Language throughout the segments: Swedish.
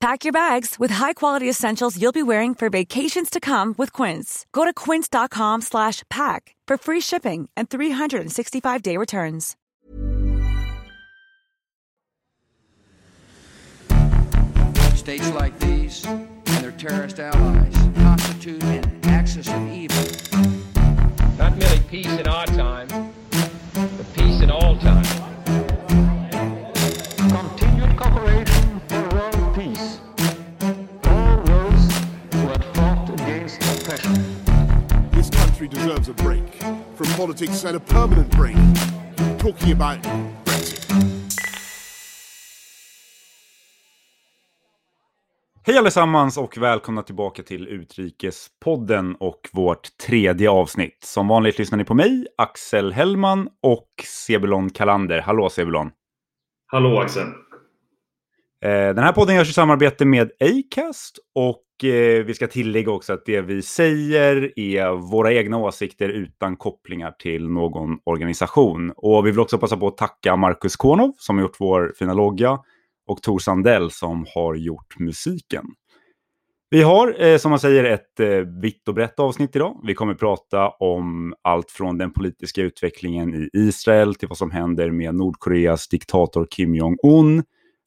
Pack your bags with high-quality essentials you'll be wearing for vacations to come with Quince. Go to quince.com slash pack for free shipping and 365-day returns. States like these and their terrorist allies constitute an axis of evil. Not merely peace in our time, but peace in all time. Country deserves a break from politics and a permanent break. Talking about Brexit. Hej allesammans och välkomna tillbaka till Utrikespodden och vårt tredje avsnitt. Som vanligt lyssnar ni på mig, Axel Hellman och Sebulon Kalander. Hallå Sebulon! Hallå Axel. Eh, Den här podden görs i samarbete med Acast och Eh, vi ska tillägga också att det vi säger är våra egna åsikter utan kopplingar till någon organisation. Och vi vill också passa på att tacka Markus Kornov som har gjort vår fina logga och Tor Sandell som har gjort musiken. Vi har, eh, som man säger, ett eh, vitt och brett avsnitt idag. Vi kommer prata om allt från den politiska utvecklingen i Israel till vad som händer med Nordkoreas diktator Kim Jong-Un.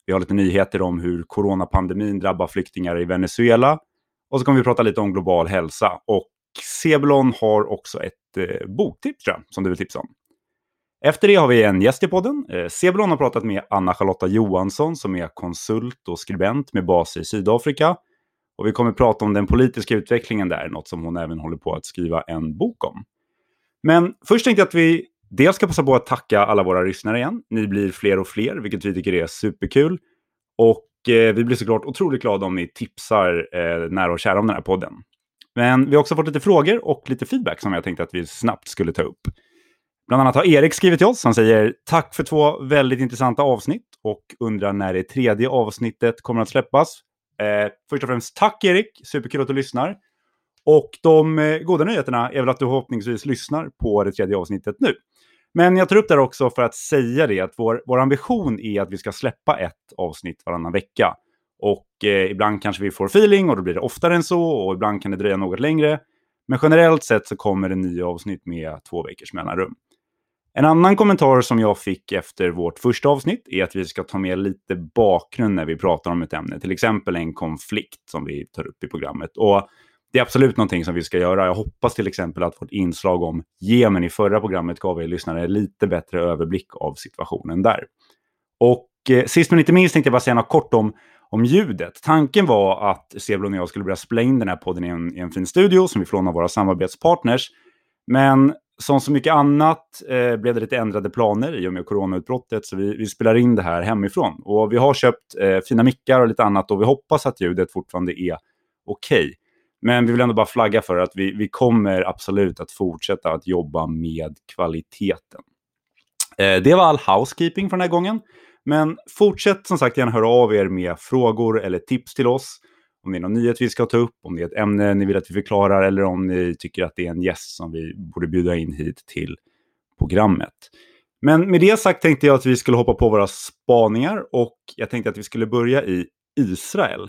Vi har lite nyheter om hur coronapandemin drabbar flyktingar i Venezuela. Och så kommer vi prata lite om global hälsa. Och Sebulon har också ett eh, boktips tror jag, som du vill tipsa om. Efter det har vi en gäst i podden. Eh, Sebulon har pratat med Anna-Charlotta Johansson som är konsult och skribent med bas i Sydafrika. Och vi kommer prata om den politiska utvecklingen där, något som hon även håller på att skriva en bok om. Men först tänkte jag att vi dels ska passa på att tacka alla våra lyssnare igen. Ni blir fler och fler, vilket vi tycker är superkul. Och eh, vi blir såklart otroligt glada om ni tipsar eh, nära och kära om den här podden. Men vi har också fått lite frågor och lite feedback som jag tänkte att vi snabbt skulle ta upp. Bland annat har Erik skrivit till oss. Han säger tack för två väldigt intressanta avsnitt och undrar när det tredje avsnittet kommer att släppas. Eh, först och främst tack Erik, superkul att du lyssnar. Och de eh, goda nyheterna är väl att du förhoppningsvis lyssnar på det tredje avsnittet nu. Men jag tar upp det här också för att säga det att vår, vår ambition är att vi ska släppa ett avsnitt varannan vecka. Och eh, ibland kanske vi får feeling och då blir det oftare än så och ibland kan det dröja något längre. Men generellt sett så kommer det nya avsnitt med två veckors mellanrum. En annan kommentar som jag fick efter vårt första avsnitt är att vi ska ta med lite bakgrund när vi pratar om ett ämne. Till exempel en konflikt som vi tar upp i programmet. Och det är absolut någonting som vi ska göra. Jag hoppas till exempel att vårt inslag om Jemen i förra programmet gav er lyssnare lite bättre överblick av situationen där. Och eh, sist men inte minst tänkte jag bara säga något kort om, om ljudet. Tanken var att Sevlon och jag skulle börja spela in den här podden i en, i en fin studio som vi får av våra samarbetspartners. Men som så mycket annat eh, blev det lite ändrade planer i och med coronautbrottet, så vi, vi spelar in det här hemifrån. Och vi har köpt eh, fina mickar och lite annat och vi hoppas att ljudet fortfarande är okej. Okay. Men vi vill ändå bara flagga för att vi, vi kommer absolut att fortsätta att jobba med kvaliteten. Eh, det var all housekeeping för den här gången. Men fortsätt som sagt gärna höra av er med frågor eller tips till oss. Om det är någon nyhet vi ska ta upp, om det är ett ämne ni vill att vi förklarar eller om ni tycker att det är en gäst som vi borde bjuda in hit till programmet. Men med det sagt tänkte jag att vi skulle hoppa på våra spaningar och jag tänkte att vi skulle börja i Israel.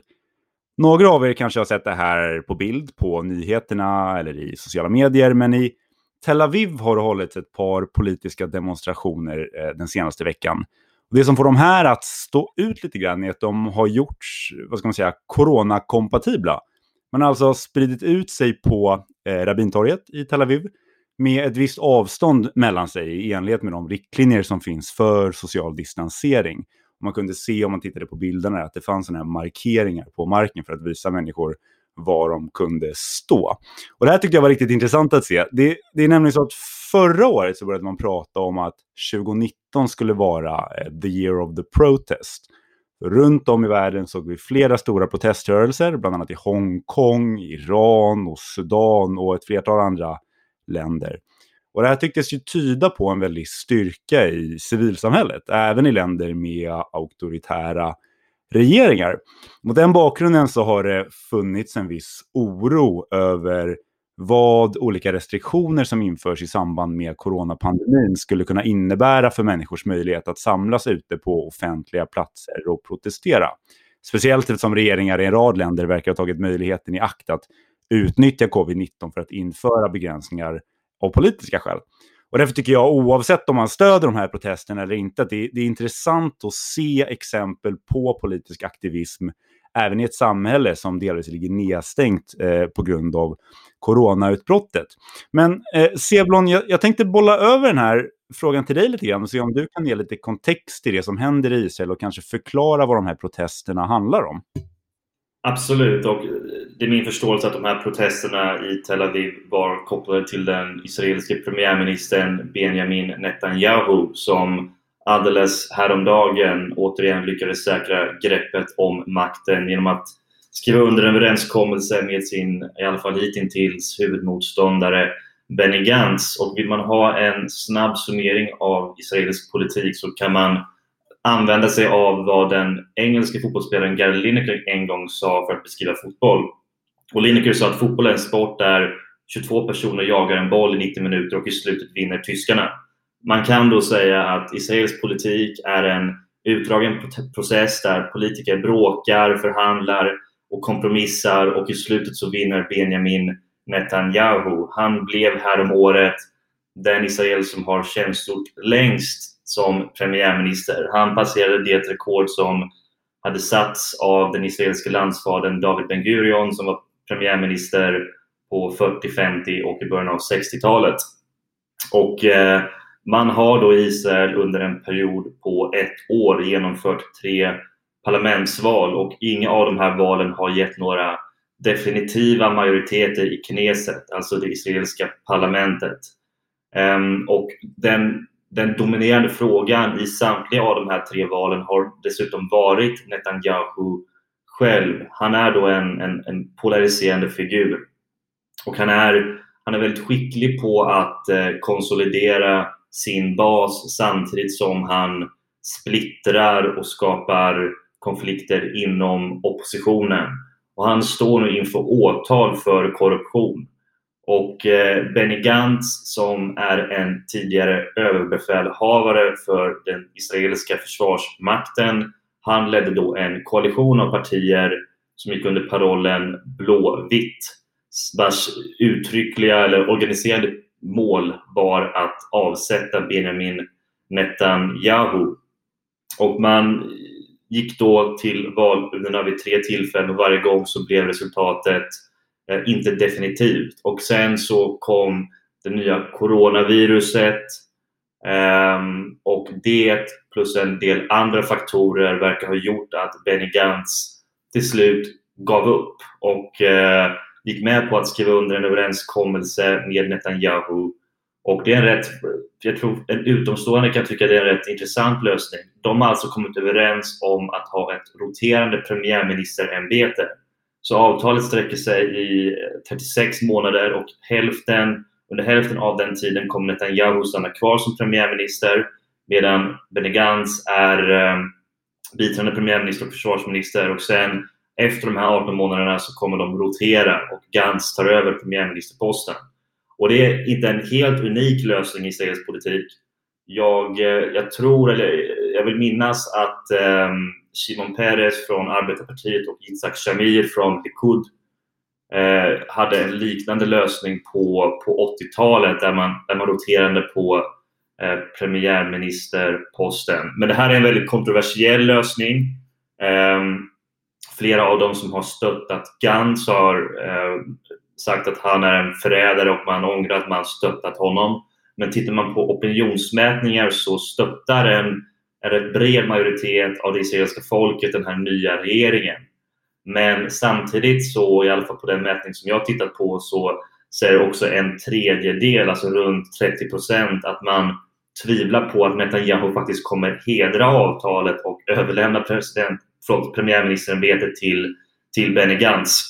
Några av er kanske har sett det här på bild på nyheterna eller i sociala medier, men i Tel Aviv har det hållits ett par politiska demonstrationer eh, den senaste veckan. Det som får de här att stå ut lite grann är att de har gjorts, vad ska man säga, coronakompatibla. Man har alltså spridit ut sig på eh, Rabintorget i Tel Aviv med ett visst avstånd mellan sig i enlighet med de riktlinjer som finns för social distansering. Man kunde se om man tittade på bilderna att det fanns sådana här markeringar på marken för att visa människor var de kunde stå. Och det här tyckte jag var riktigt intressant att se. Det, det är nämligen så att förra året så började man prata om att 2019 skulle vara eh, the year of the protest. Runt om i världen såg vi flera stora proteströrelser, bland annat i Hongkong, Iran och Sudan och ett flertal andra länder. Och det här tycktes ju tyda på en väldig styrka i civilsamhället, även i länder med auktoritära regeringar. Mot den bakgrunden så har det funnits en viss oro över vad olika restriktioner som införs i samband med coronapandemin skulle kunna innebära för människors möjlighet att samlas ute på offentliga platser och protestera. Speciellt eftersom regeringar i en rad länder verkar ha tagit möjligheten i akt att utnyttja covid-19 för att införa begränsningar av politiska skäl. Och därför tycker jag, oavsett om man stöder de här protesterna eller inte, att det, det är intressant att se exempel på politisk aktivism även i ett samhälle som delvis ligger nedstängt eh, på grund av coronautbrottet. Men eh, Seblon, jag, jag tänkte bolla över den här frågan till dig lite grann och se om du kan ge lite kontext till det som händer i Israel och kanske förklara vad de här protesterna handlar om. Absolut, och det är min förståelse att de här protesterna i Tel Aviv var kopplade till den israeliske premiärministern Benjamin Netanyahu som alldeles häromdagen återigen lyckades säkra greppet om makten genom att skriva under en överenskommelse med sin, i alla fall hittills, huvudmotståndare Benny Gantz. Och vill man ha en snabb summering av israelisk politik så kan man använda sig av vad den engelske fotbollsspelaren Gary Lineker en gång sa för att beskriva fotboll. Och Lineker sa att fotboll är en sport där 22 personer jagar en boll i 90 minuter och i slutet vinner tyskarna. Man kan då säga att israelisk politik är en utdragen process där politiker bråkar, förhandlar och kompromissar och i slutet så vinner Benjamin Netanyahu. Han blev häromåret den israel som har tjänstgjort längst som premiärminister. Han passerade det rekord som hade satts av den israeliske landsfadern David Ben Gurion som var premiärminister på 40, 50 och i början av 60-talet. Och eh, man har då i Israel under en period på ett år genomfört tre parlamentsval och inga av de här valen har gett några definitiva majoriteter i Knesset, alltså det israeliska parlamentet. Um, och den den dominerande frågan i samtliga av de här tre valen har dessutom varit Netanyahu själv. Han är då en, en, en polariserande figur. Och han är, han är väldigt skicklig på att eh, konsolidera sin bas samtidigt som han splittrar och skapar konflikter inom oppositionen. Och han står nu inför åtal för korruption. Och eh, Benny Gantz som är en tidigare överbefälhavare för den israeliska försvarsmakten, han ledde då en koalition av partier som gick under parollen blåvitt vars uttryckliga eller organiserade mål var att avsätta Benjamin Netanyahu. Och man gick då till valurnorna vid tre tillfällen och varje gång så blev resultatet Eh, inte definitivt. Och sen så kom det nya coronaviruset ehm, och det plus en del andra faktorer verkar ha gjort att Benny Gantz till slut gav upp och eh, gick med på att skriva under en överenskommelse med Netanyahu. Och det är en rätt, jag tror en utomstående kan tycka det är en rätt intressant lösning. De har alltså kommit överens om att ha ett roterande premiärministerämbete så avtalet sträcker sig i 36 månader och hälften, under hälften av den tiden kommer Netanyahu stanna kvar som premiärminister medan Benny Gantz är eh, biträdande premiärminister och försvarsminister och sen efter de här 18 månaderna så kommer de rotera och Gantz tar över premiärministerposten. Och det är inte en helt unik lösning i Israels politik. Jag, eh, jag tror, eller jag vill minnas att eh, Shimon Peres från Arbetarpartiet och Yitzhak Shamir från Likud eh, hade en liknande lösning på, på 80-talet där man, där man roterade på eh, premiärministerposten. Men det här är en väldigt kontroversiell lösning. Eh, flera av dem som har stöttat Gantz har eh, sagt att han är en förrädare och man ångrar att man stöttat honom. Men tittar man på opinionsmätningar så stöttar en, en rätt bred majoritet av det israeliska folket den här nya regeringen. Men samtidigt så, i alla fall på den mätning som jag tittat på, så säger också en tredjedel, alltså runt 30 procent, att man tvivlar på att Netanyahu faktiskt kommer hedra avtalet och överlämna president, förlåt, premiärministerämbetet till, till Benny Gantz.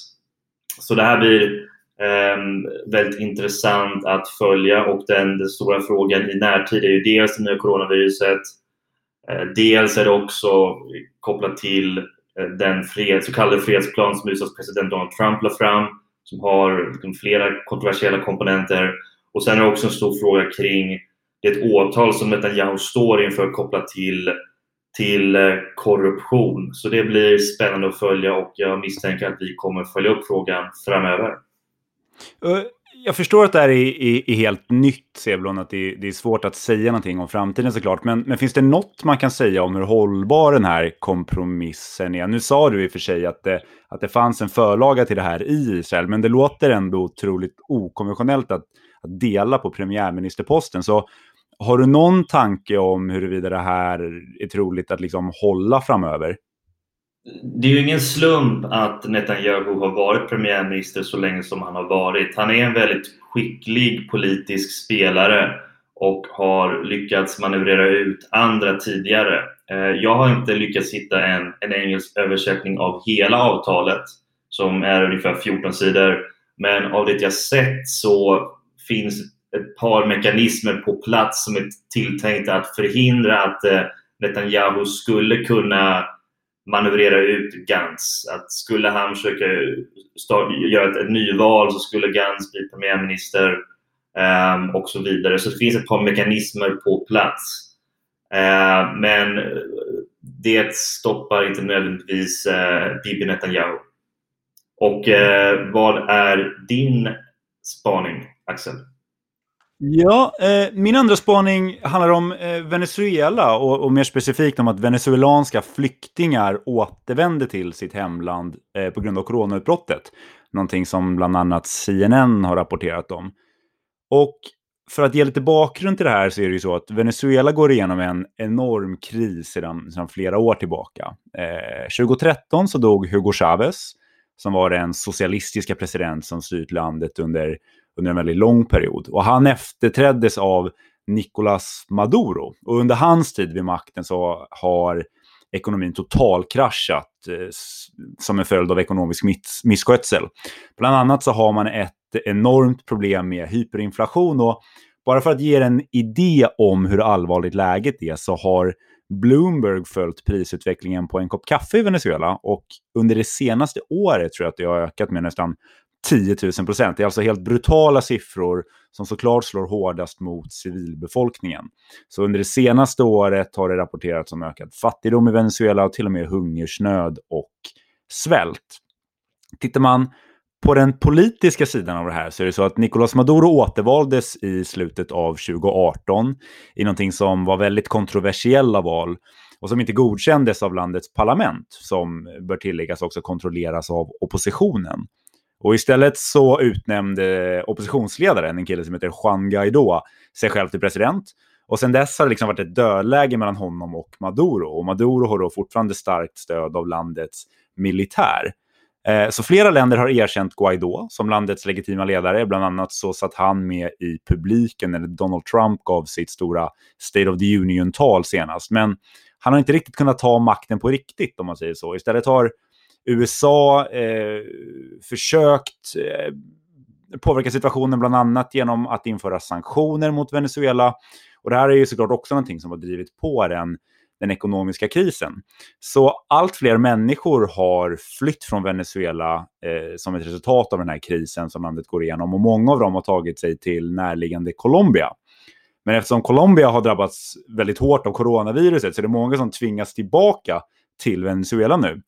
Så det här blir Um, väldigt intressant att följa och den, den, stora frågan i närtid är ju dels det nya coronaviruset. Eh, dels är det också kopplat till eh, den fred, så kallade fredsplan som USAs president Donald Trump la fram som har liksom, flera kontroversiella komponenter. Och sen är det också en stor fråga kring det åtal som Netanyahu står inför kopplat till till eh, korruption. Så det blir spännande att följa och jag misstänker att vi kommer följa upp frågan framöver. Jag förstår att det här är, är, är helt nytt, Sevlon, att det, det, är svårt att säga någonting om framtiden såklart. Men, men finns det något man kan säga om hur hållbar den här kompromissen är? Nu sa du i och för sig att det, att det fanns en förlaga till det här i Israel, men det låter ändå otroligt okonventionellt att, att dela på premiärministerposten. Så har du någon tanke om huruvida det här är troligt att liksom hålla framöver? Det är ju ingen slump att Netanyahu har varit premiärminister så länge som han har varit. Han är en väldigt skicklig politisk spelare och har lyckats manövrera ut andra tidigare. Eh, jag har inte lyckats hitta en, en engelsk översättning av hela avtalet som är ungefär 14 sidor. Men av det jag sett så finns ett par mekanismer på plats som är tilltänkta att förhindra att eh, Netanyahu skulle kunna manövrera ut Gantz. Att skulle han försöka start, göra ett, ett nyval så skulle Gantz bli premiärminister um, och så vidare. Så det finns ett par mekanismer på plats. Uh, men det stoppar inte nödvändigtvis uh, Bibi Netanyahu. Och uh, vad är din spaning, Axel? Ja, eh, min andra spaning handlar om eh, Venezuela och, och, mer specifikt om att venezuelanska flyktingar återvänder till sitt hemland eh, på grund av coronautbrottet. Någonting som bland annat CNN har rapporterat om. Och för att ge lite bakgrund till det här så är det ju så att Venezuela går igenom en enorm kris sedan, sedan flera år tillbaka. Eh, 2013 så dog Hugo Chavez, som var den socialistiska president som styrt landet under under en väldigt lång period. Och han efterträddes av Nicolas Maduro. Och under hans tid vid makten så har ekonomin totalkraschat eh, som en följd av ekonomisk misskötsel. Bland annat så har man ett enormt problem med hyperinflation och bara för att ge er en idé om hur allvarligt läget är så har Bloomberg följt prisutvecklingen på en kopp kaffe i Venezuela och under det senaste året tror jag att det har ökat med nästan 10 000 procent. Det är alltså helt brutala siffror som såklart slår hårdast mot civilbefolkningen. Så under det senaste året har det rapporterats om ökad fattigdom i Venezuela och till och med hungersnöd och svält. Tittar man på den politiska sidan av det här så är det så att Nicolás Maduro återvaldes i slutet av 2018 i någonting som var väldigt kontroversiella val och som inte godkändes av landets parlament, som bör tilläggas också kontrolleras av oppositionen. Och istället så utnämnde oppositionsledaren, en kille som heter Juan Guaidó, sig själv till president. Och sen dess har det liksom varit ett dödläge mellan honom och Maduro. Och Maduro har då fortfarande starkt stöd av landets militär. Eh, så flera länder har erkänt Guaidó som landets legitima ledare. Bland annat så satt han med i publiken när Donald Trump gav sitt stora State of the Union-tal senast. Men han har inte riktigt kunnat ta makten på riktigt om man säger så. Istället har USA eh, försökt eh, påverka situationen bland annat genom att införa sanktioner mot Venezuela. Och det här är ju såklart också någonting som har drivit på den den ekonomiska krisen. Så allt fler människor har flytt från Venezuela eh, som ett resultat av den här krisen som landet går igenom och många av dem har tagit sig till närliggande Colombia. Men eftersom Colombia har drabbats väldigt hårt av coronaviruset så är det många som tvingas tillbaka till Venezuela nu.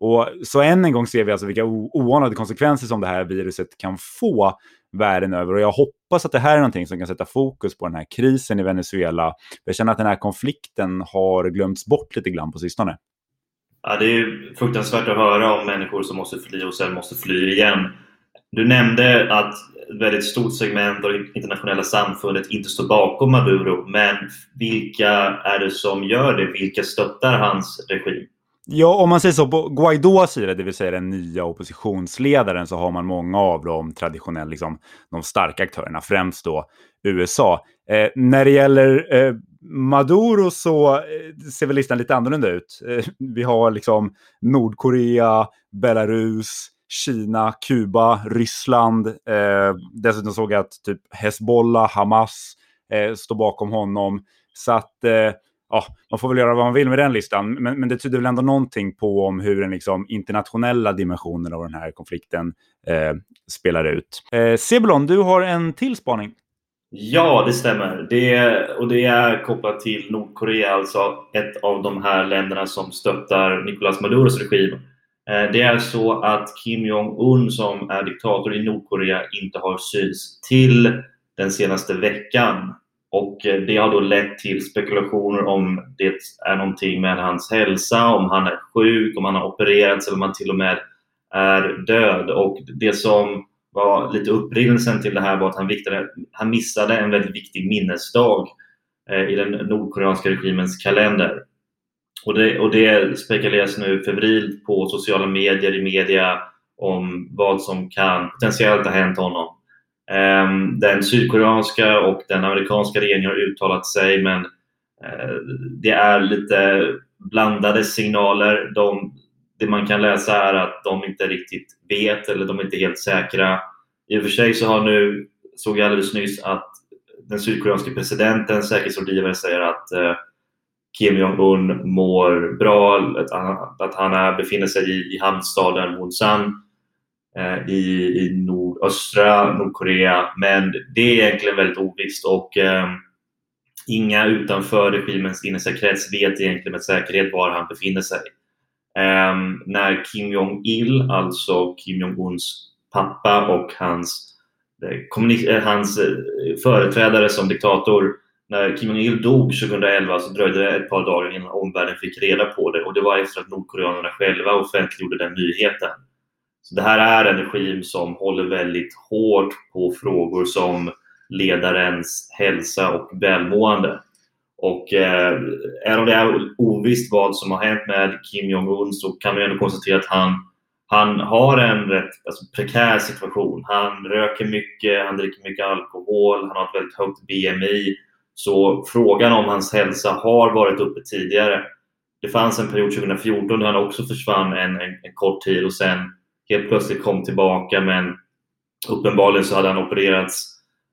Och så än en gång ser vi alltså vilka oanade konsekvenser som det här viruset kan få världen över. Och jag hoppas att det här är någonting som kan sätta fokus på den här krisen i Venezuela. Jag känner att den här konflikten har glömts bort lite grann på sistone. Ja, det är fruktansvärt att höra om människor som måste fly och sen måste fly igen. Du nämnde att ett väldigt stort segment av det internationella samfundet inte står bakom Maduro, men vilka är det som gör det? Vilka stöttar hans regim? Ja, om man säger så, på Guaidós sida, det vill säga den nya oppositionsledaren, så har man många av de traditionella, liksom, de starka aktörerna, främst då USA. Eh, när det gäller eh, Maduro så eh, ser väl listan lite annorlunda ut. Eh, vi har liksom Nordkorea, Belarus, Kina, Kuba, Ryssland. Eh, dessutom såg jag att typ Hezbollah, Hamas eh, står bakom honom. Så att eh, ja, man får väl göra vad man vill med den listan. Men, men det tyder väl ändå någonting på om hur den liksom, internationella dimensionen av den här konflikten eh, spelar ut. Eh, Sebulon, du har en till spaning. Ja, det stämmer. Det, och det är kopplat till Nordkorea, alltså ett av de här länderna som stöttar Nicolas Maduros regim. Eh, det är så att Kim Jong-Un som är diktator i Nordkorea inte har synts till den senaste veckan. Och eh, det har då lett till spekulationer om det är någonting med hans hälsa, om han är sjuk, om han har opererats eller om han till och med är död. Och det som var lite upprinnelsen till det här var att han, viktade, han missade en väldigt viktig minnesdag eh, i den nordkoreanska regimens kalender. Och det, och det spekuleras nu febrilt på sociala medier, i media, om vad som kan potentiellt ha hänt honom. Ehm, den sydkoreanska och den amerikanska regeringen har uttalat sig men eh, det är lite blandade signaler. De, det man kan läsa är att de inte riktigt vet eller de är inte helt säkra. I och för sig så har nu, såg jag alldeles nyss att den sydkoreanske presidenten, säkerhetsrådgivare, säger att eh, Kim Jong-Un mår bra, att han, att han befinner sig i, i hamnstaden Wonsan eh, i, i nordöstra Nordkorea. Men det är egentligen väldigt ovisst och eh, inga utanför regimens innersta krets vet egentligen med säkerhet var han befinner sig. Eh, när Kim Jong-Il, alltså Kim Jong-Uns pappa och hans, eh, eh hans eh, företrädare som diktator när Kim Jong-Il dog 2011 så dröjde det ett par dagar innan omvärlden fick reda på det och det var efter att nordkoreanerna själva offentliggjorde den nyheten. Så det här är en regim som håller väldigt hårt på frågor som ledarens hälsa och välmående. Och eh, även om det är ovisst vad som har hänt med Kim Jong-Un så kan vi ändå konstatera att han, han har en rätt alltså, prekär situation. Han röker mycket, han dricker mycket alkohol, han har ett väldigt högt BMI så frågan om hans hälsa har varit uppe tidigare. Det fanns en period 2014 då han också försvann en, en, en kort tid och sen helt plötsligt kom tillbaka men uppenbarligen så hade han opererats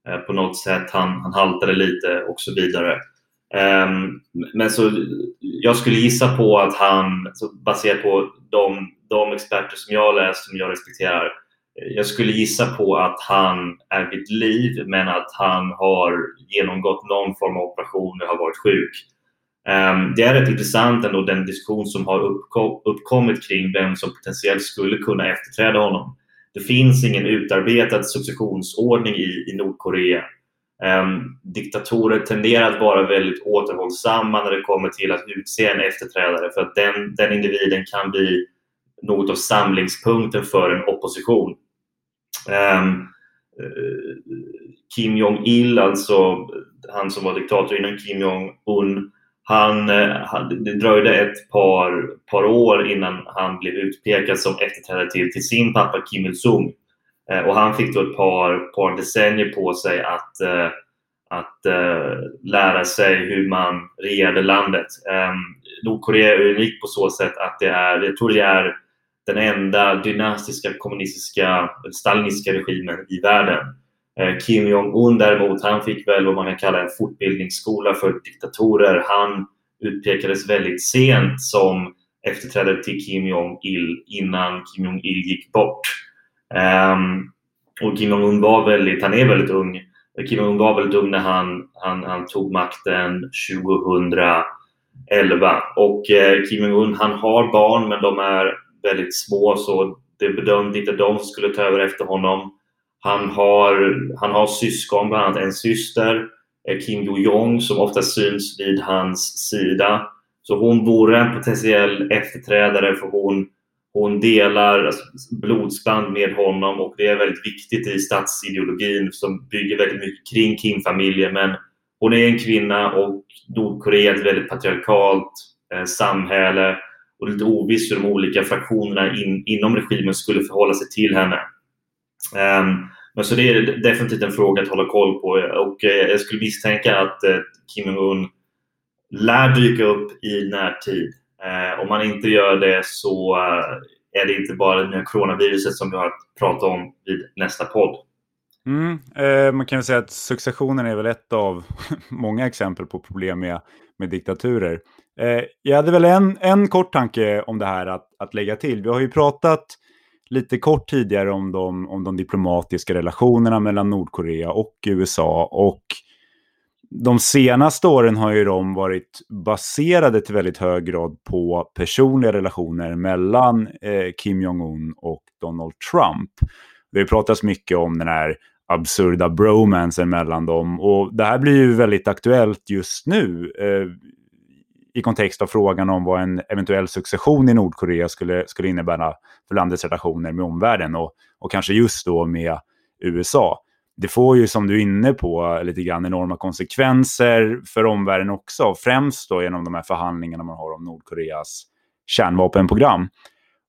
eh, på något sätt. Han, han haltade lite och så vidare. Ehm, men så jag skulle gissa på att han, baserat på de, de experter som jag har läst, som jag respekterar, eh, jag skulle gissa på att han är vid liv men att han har genomgått någon form av operation och har varit sjuk. Ehm, det är rätt intressant ändå den diskussion som har uppkommit kring vem som potentiellt skulle kunna efterträda honom. Det finns ingen utarbetad successionsordning i, i Nordkorea. Ehm, diktatorer tenderar att vara väldigt återhållsamma när det kommer till att utse en efterträdare för att den, den individen kan bli något av samlingspunkten för en opposition. Ehm, eh, Kim Jong-Il, alltså han som var diktator innan Kim Jong-Un, han, eh, han, det dröjde ett par, par år innan han blev utpekad som efterträdare till, till sin pappa Kim Il-Sung. Eh, och han fick då ett par, par decennier på sig att, eh, att eh, lära sig hur man regerade landet. Ehm, Nordkorea är unikt på så sätt att det är, jag tror det är den enda dynastiska kommunistiska stalinistiska regimen i världen. Eh, Kim Jong-Un däremot, han fick väl vad man kan kalla en fortbildningsskola för diktatorer. Han utpekades väldigt sent som efterträdare till Kim Jong-Il innan Kim Jong-Il gick bort. Um, och Kim Jong-Un var väldigt, han är väldigt ung. Kim Jong-Un var väldigt ung när han, han, han tog makten 2011. Och eh, Kim Jong-Un, han har barn men de är väldigt små så det bedömde inte de skulle ta över efter honom. Han har, han har syskon, bland annat en syster, eh, Kim Jo-Jong, som ofta syns vid hans sida. Så hon vore en potentiell efterträdare för hon, hon delar alltså, blodsband med honom och det är väldigt viktigt i statsideologin som bygger väldigt mycket kring Kim-familjen. Men hon är en kvinna och Nordkorea är ett väldigt patriarkalt eh, samhälle och det är lite ovisst hur de olika fraktionerna in, inom regimen skulle förhålla sig till henne. Um, men så det är definitivt en fråga att hålla koll på och uh, jag skulle misstänka att uh, Kim Jong-Un lär dyka upp i närtid. Uh, om man inte gör det så eh, är det inte bara det nya coronaviruset som vi har att prata om vid nästa podd. Mm, eh, man kan säga att successionen är väl ett av många exempel på problem med, med diktaturer. Eh, jag hade väl en, en kort tanke om det här att, att lägga till. Vi har ju pratat lite kort tidigare om de, om de diplomatiska relationerna mellan Nordkorea och USA. Och de senaste åren har ju de varit baserade till väldigt hög grad på personliga relationer mellan eh, Kim Jong-Un och Donald Trump. Det har pratats mycket om den här absurda bromansen mellan dem och det här blir ju väldigt aktuellt just nu. Eh, i kontext av frågan om vad en eventuell succession i Nordkorea skulle, skulle innebära för landets relationer med omvärlden och, och kanske just då med USA. Det får ju, som du är inne på, lite grann enorma konsekvenser för omvärlden också, främst då genom de här förhandlingarna man har om Nordkoreas kärnvapenprogram.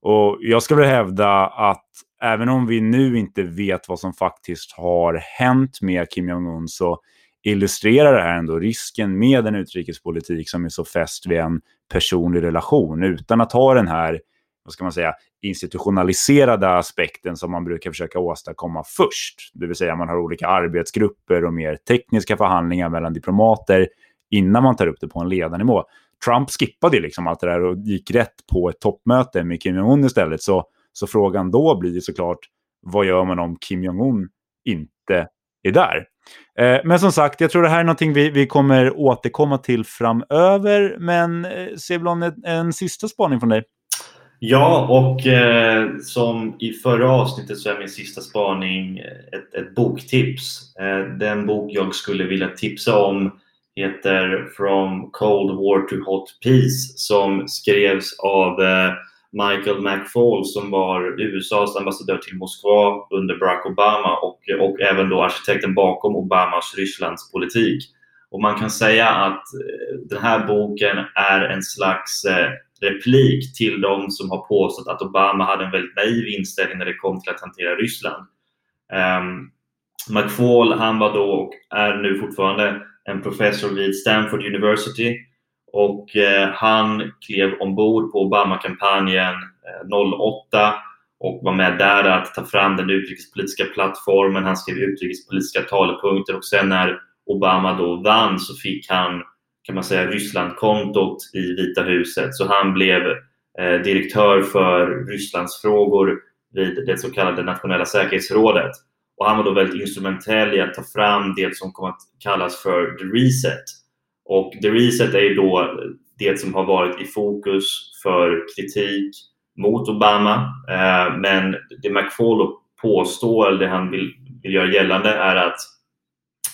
Och jag skulle hävda att även om vi nu inte vet vad som faktiskt har hänt med Kim Jong-Un så illustrerar det här ändå risken med en utrikespolitik som är så fäst vid en personlig relation utan att ha den här, vad ska man säga, institutionaliserade aspekten som man brukar försöka åstadkomma först. Det vill säga man har olika arbetsgrupper och mer tekniska förhandlingar mellan diplomater innan man tar upp det på en ledarnivå. Trump skippade liksom allt det där och gick rätt på ett toppmöte med Kim Jong-Un istället. Så, så frågan då blir såklart, vad gör man om Kim Jong-Un inte är där? Eh, men som sagt, jag tror det här är någonting vi, vi kommer återkomma till framöver. Men eh, Seblon, en, en sista spaning från dig. Ja, och eh, som i förra avsnittet så är min sista spaning ett, ett boktips. Eh, den bok jag skulle vilja tipsa om heter From Cold War to Hot Peace som skrevs av eh, Michael McFaul som var USAs ambassadör till Moskva under Barack Obama och, och även då arkitekten bakom Obamas Rysslandspolitik. Och man kan säga att eh, den här boken är en slags eh, replik till de som har påstått att Obama hade en väldigt naiv inställning när det kom till att hantera Ryssland. Ehm, um, McFaul, han var då och är nu fortfarande en professor vid Stanford University och eh, han klev ombord på Obama-kampanjen eh, 08 och var med där att ta fram den utrikespolitiska plattformen. Han skrev utrikespolitiska talepunkter och sen när Obama då vann så fick han kan man säga Rysslandkontot i Vita huset. Så han blev eh, direktör för Rysslandsfrågor vid det så kallade nationella säkerhetsrådet. Och han var då väldigt instrumentell i att ta fram det som kom att kallas för the reset och The Reset är ju då det som har varit i fokus för kritik mot Obama. Eh, men det McFaul påstår, eller det han vill, vill göra gällande, är att,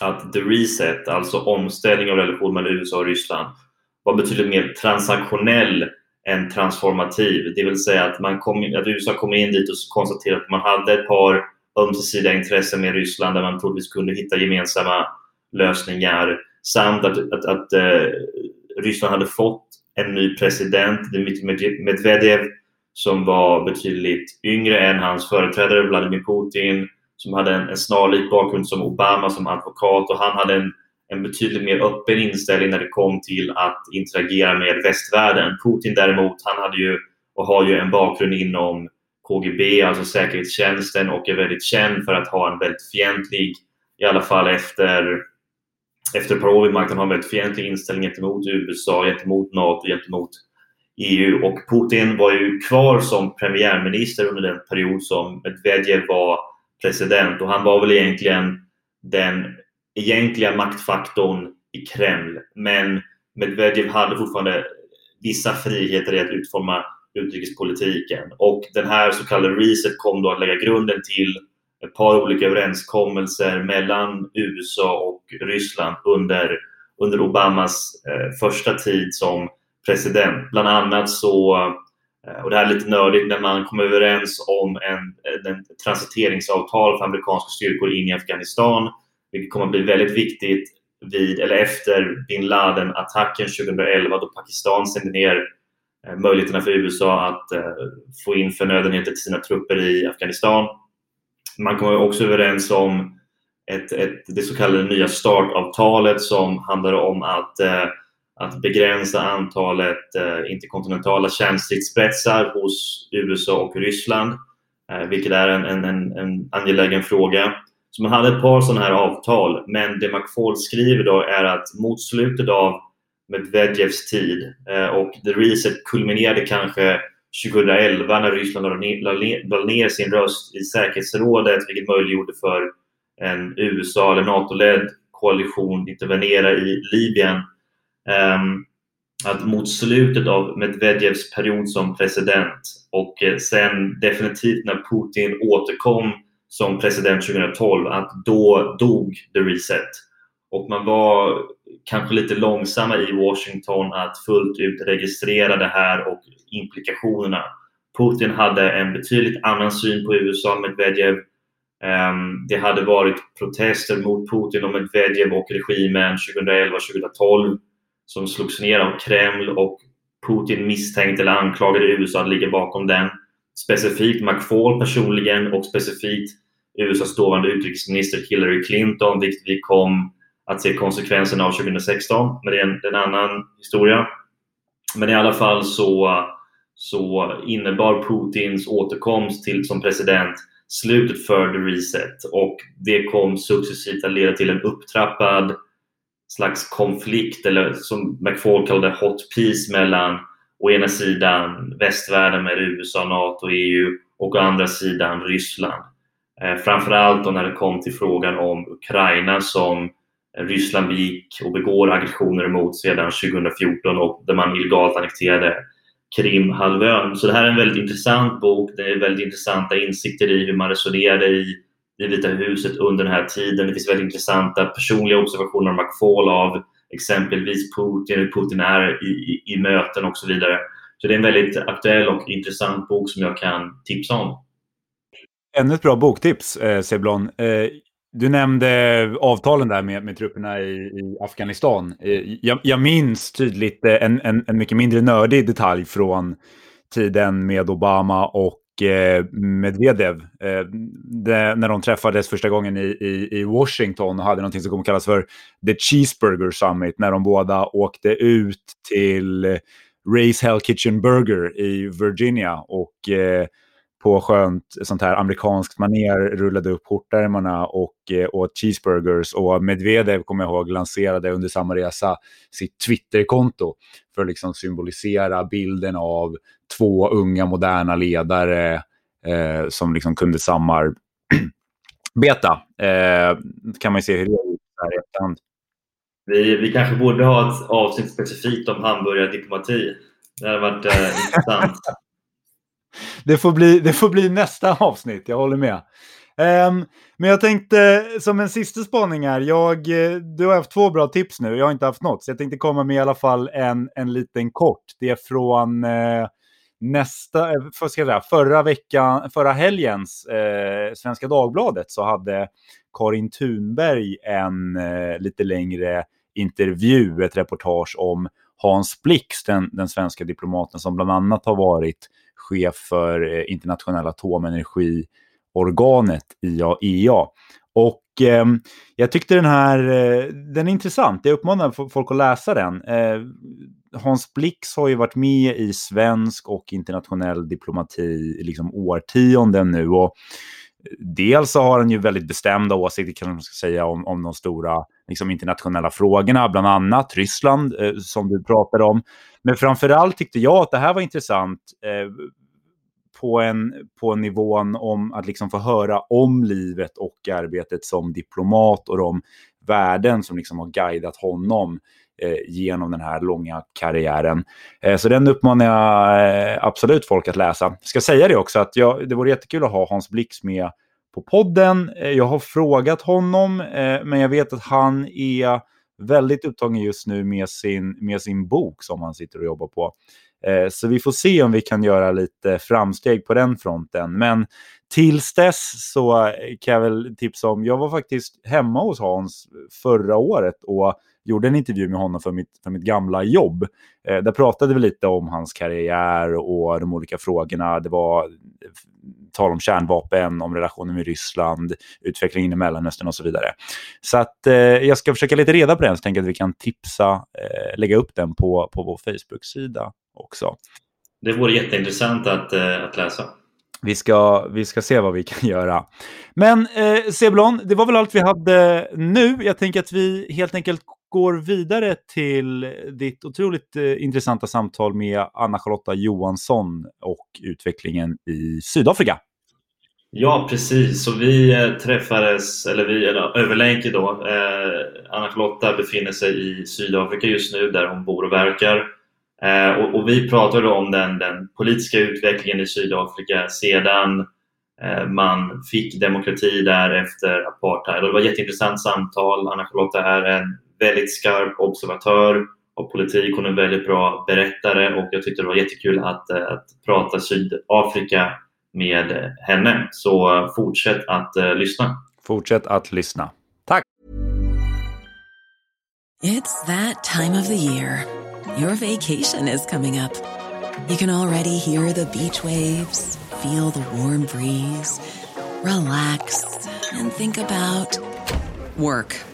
att The Reset, alltså omställning av relationen mellan USA och Ryssland, var betydligt mer transaktionell än transformativ. Det vill säga att, man kom, att USA kom in dit och konstaterade att man hade ett par ömsesidiga intressen med Ryssland där man troligtvis kunde hitta gemensamma lösningar samt att, att, att uh, Ryssland hade fått en ny president, Dmitrij Medvedev, som var betydligt yngre än hans företrädare Vladimir Putin, som hade en, en snarlik bakgrund som Obama som advokat och han hade en, en betydligt mer öppen inställning när det kom till att interagera med västvärlden. Putin däremot, han hade ju och har ju en bakgrund inom KGB, alltså säkerhetstjänsten och är väldigt känd för att ha en väldigt fientlig, i alla fall efter efter ett par år vid makten har en väldigt fientlig inställning gentemot USA, gentemot NATO, gentemot EU. Och Putin var ju kvar som premiärminister under den period som Medvedev var president och han var väl egentligen den egentliga maktfaktorn i Kreml. Men Medvedev hade fortfarande vissa friheter i att utforma utrikespolitiken. Och den här så kallade reset kom då att lägga grunden till ett par olika överenskommelser mellan USA och Ryssland under, under Obamas eh, första tid som president. Bland annat så, eh, och det här är lite nördigt, när man kom överens om en, en transiteringsavtal för amerikanska styrkor in i Afghanistan, vilket kommer att bli väldigt viktigt vid, eller efter bin Laden-attacken 2011 då Pakistan sände ner eh, möjligheterna för USA att eh, få in förnödenheter till sina trupper i Afghanistan. Man kom också överens om ett, ett, det så kallade nya startavtalet som handlar om att, eh, att begränsa antalet eh, interkontinentala kärnstridsspetsar hos USA och Ryssland, eh, vilket är en, en, en angelägen fråga. Så man hade ett par sådana här avtal, men det McFaul skriver då är att mot slutet av Medvedevs tid eh, och the reset kulminerade kanske 2011 när Ryssland lade ner sin röst i säkerhetsrådet vilket möjliggjorde för en USA eller NATO-ledd koalition intervenera i Libyen. Ehm, att mot slutet av Medvedevs period som president och eh, sen definitivt när Putin återkom som president 2012 att då dog the reset. Och man var kanske lite långsamma i Washington att fullt ut registrera det här och implikationerna. Putin hade en betydligt annan syn på USA, Medvedev. Ehm, det hade varit protester mot Putin och Medvedev och regimen 2011-2012 som slogs ner av Kreml och Putin misstänkte eller anklagade USA att ligga bakom den. Specifikt McFaul personligen och specifikt USAs dåvarande utrikesminister Hillary Clinton, vilket vi kom att se konsekvenserna av 2016. Men det är en, en annan historia. Men i alla fall så, så innebar Putins återkomst till, som president slutet för the reset och det kom successivt att leda till en upptrappad slags konflikt eller som McFaul kallade hot peace mellan å ena sidan västvärlden med USA, NATO, EU och å andra sidan Ryssland. Eh, framförallt då när det kom till frågan om Ukraina som Ryssland begick och begår aggressioner mot sedan 2014 och där man illegalt annekterade Krimhalvön. Så det här är en väldigt intressant bok. Det är väldigt intressanta insikter i hur man resonerade i, i Vita huset under den här tiden. Det finns väldigt intressanta personliga observationer av McFall av exempelvis Putin, hur Putin är i, i, i möten och så vidare. Så det är en väldigt aktuell och intressant bok som jag kan tipsa om. Ännu ett bra boktips, eh, Seblon. Eh, du nämnde avtalen där med, med trupperna i, i Afghanistan. Eh, jag, jag, minns tydligt eh, en, en, en, mycket mindre nördig detalj från tiden med Obama och eh, Medvedev. Det, när de träffades första gången i, i, i, Washington och hade något som kommer kallas för The Cheeseburger Summit. När de båda åkte ut till Race Hell Kitchen Burger i Virginia. och eh, på skönt sånt här amerikanskt maner rullade upp skjortärmarna och eh, åt cheeseburgers. Och Medvedev, kommer jag ihåg, lanserade under samma resa sitt Twitterkonto för att liksom symbolisera bilden av två unga moderna ledare eh, som liksom kunde samarbeta. Eh, kan man ju se hur det är här i efterhand. Vi, vi kanske borde ha ett avsnitt specifikt om hamburgardiplomati. Det hade varit eh, intressant det, får bli, det får bli nästa avsnitt, jag håller med. Um, men jag tänkte som en sista spaning här, jag, du har haft två bra tips nu, jag har inte haft något, så jag tänkte komma med i alla fall en, en liten kort. Det är från eh, nästa, för, ska jag säga, förra veckan, förra helgens eh, Svenska Dagbladet så hade Karin Thunberg en eh, lite längre intervju, ett reportage om Hans Blix, den, den svenska diplomaten som bland annat har varit chef för eh, internationella atomenergiorganet IAEA. Och eh, jag tyckte den här, eh, den är intressant. Jag uppmanar folk att läsa den. Eh, Hans Blix har ju varit med i svensk och internationell diplomati i liksom årtionden nu. Och dels så har han ju väldigt bestämda åsikter kan man ska säga om, om de stora liksom, internationella frågorna, bland annat Ryssland eh, som du pratade om. Men framförallt tyckte jag att det här var intressant eh, på, en, på nivån om att liksom få höra om livet och arbetet som diplomat och de värden som liksom har guidat honom Eh, genom den här långa karriären. Eh, så den uppmanar jag eh, absolut folk att läsa. Jag ska säga det också att jag, det vore jättekul att ha Hans Blix med på podden. Jag har frågat honom, men jag vet att han är väldigt upptagen just nu med sin, med sin bok som han sitter och jobbar på. Så vi får se om vi kan göra lite framsteg på den fronten. Men tills dess så kan jag väl tipsa om, jag var faktiskt hemma hos Hans förra året och gjorde en intervju med honom för mitt, för mitt gamla jobb. Eh, där pratade vi lite om hans karriär och de olika frågorna. Det var tal om kärnvapen, om relationen med Ryssland, utvecklingen i Mellanöstern och så vidare. Så att eh, jag ska försöka leta reda på den, så tänker att vi kan tipsa, eh, lägga upp den på, på vår Facebook-sida också. Det vore jätteintressant att, eh, att läsa. Vi ska, vi ska se vad vi kan göra. Men eh, Sebulon, det var väl allt vi hade nu. Jag tänker att vi helt enkelt går vidare till ditt otroligt eh, intressanta samtal med Anna-Charlotta Johansson och utvecklingen i Sydafrika. Ja, precis. Så vi eh, träffades, eller vi, eller överlänk då. Eh, Anna-Charlotta befinner sig i Sydafrika just nu där hon bor och verkar. Eh, och, och, vi pratade om den, den politiska utvecklingen i Sydafrika sedan eh, man fick demokrati där efter apartheid. Och det var ett jätteintressant samtal. Anna-Charlotta är en väldigt skarp observatör av politik. Hon är en väldigt bra berättare och jag tyckte det var jättekul att, eh, att prata Sydafrika med henne. Så fortsätt att uh, lyssna. Fortsätt att lyssna. Tack! It's that time of the year. Your vacation is coming up. You can already hear the beach waves, feel the warm breeze, relax and think about work.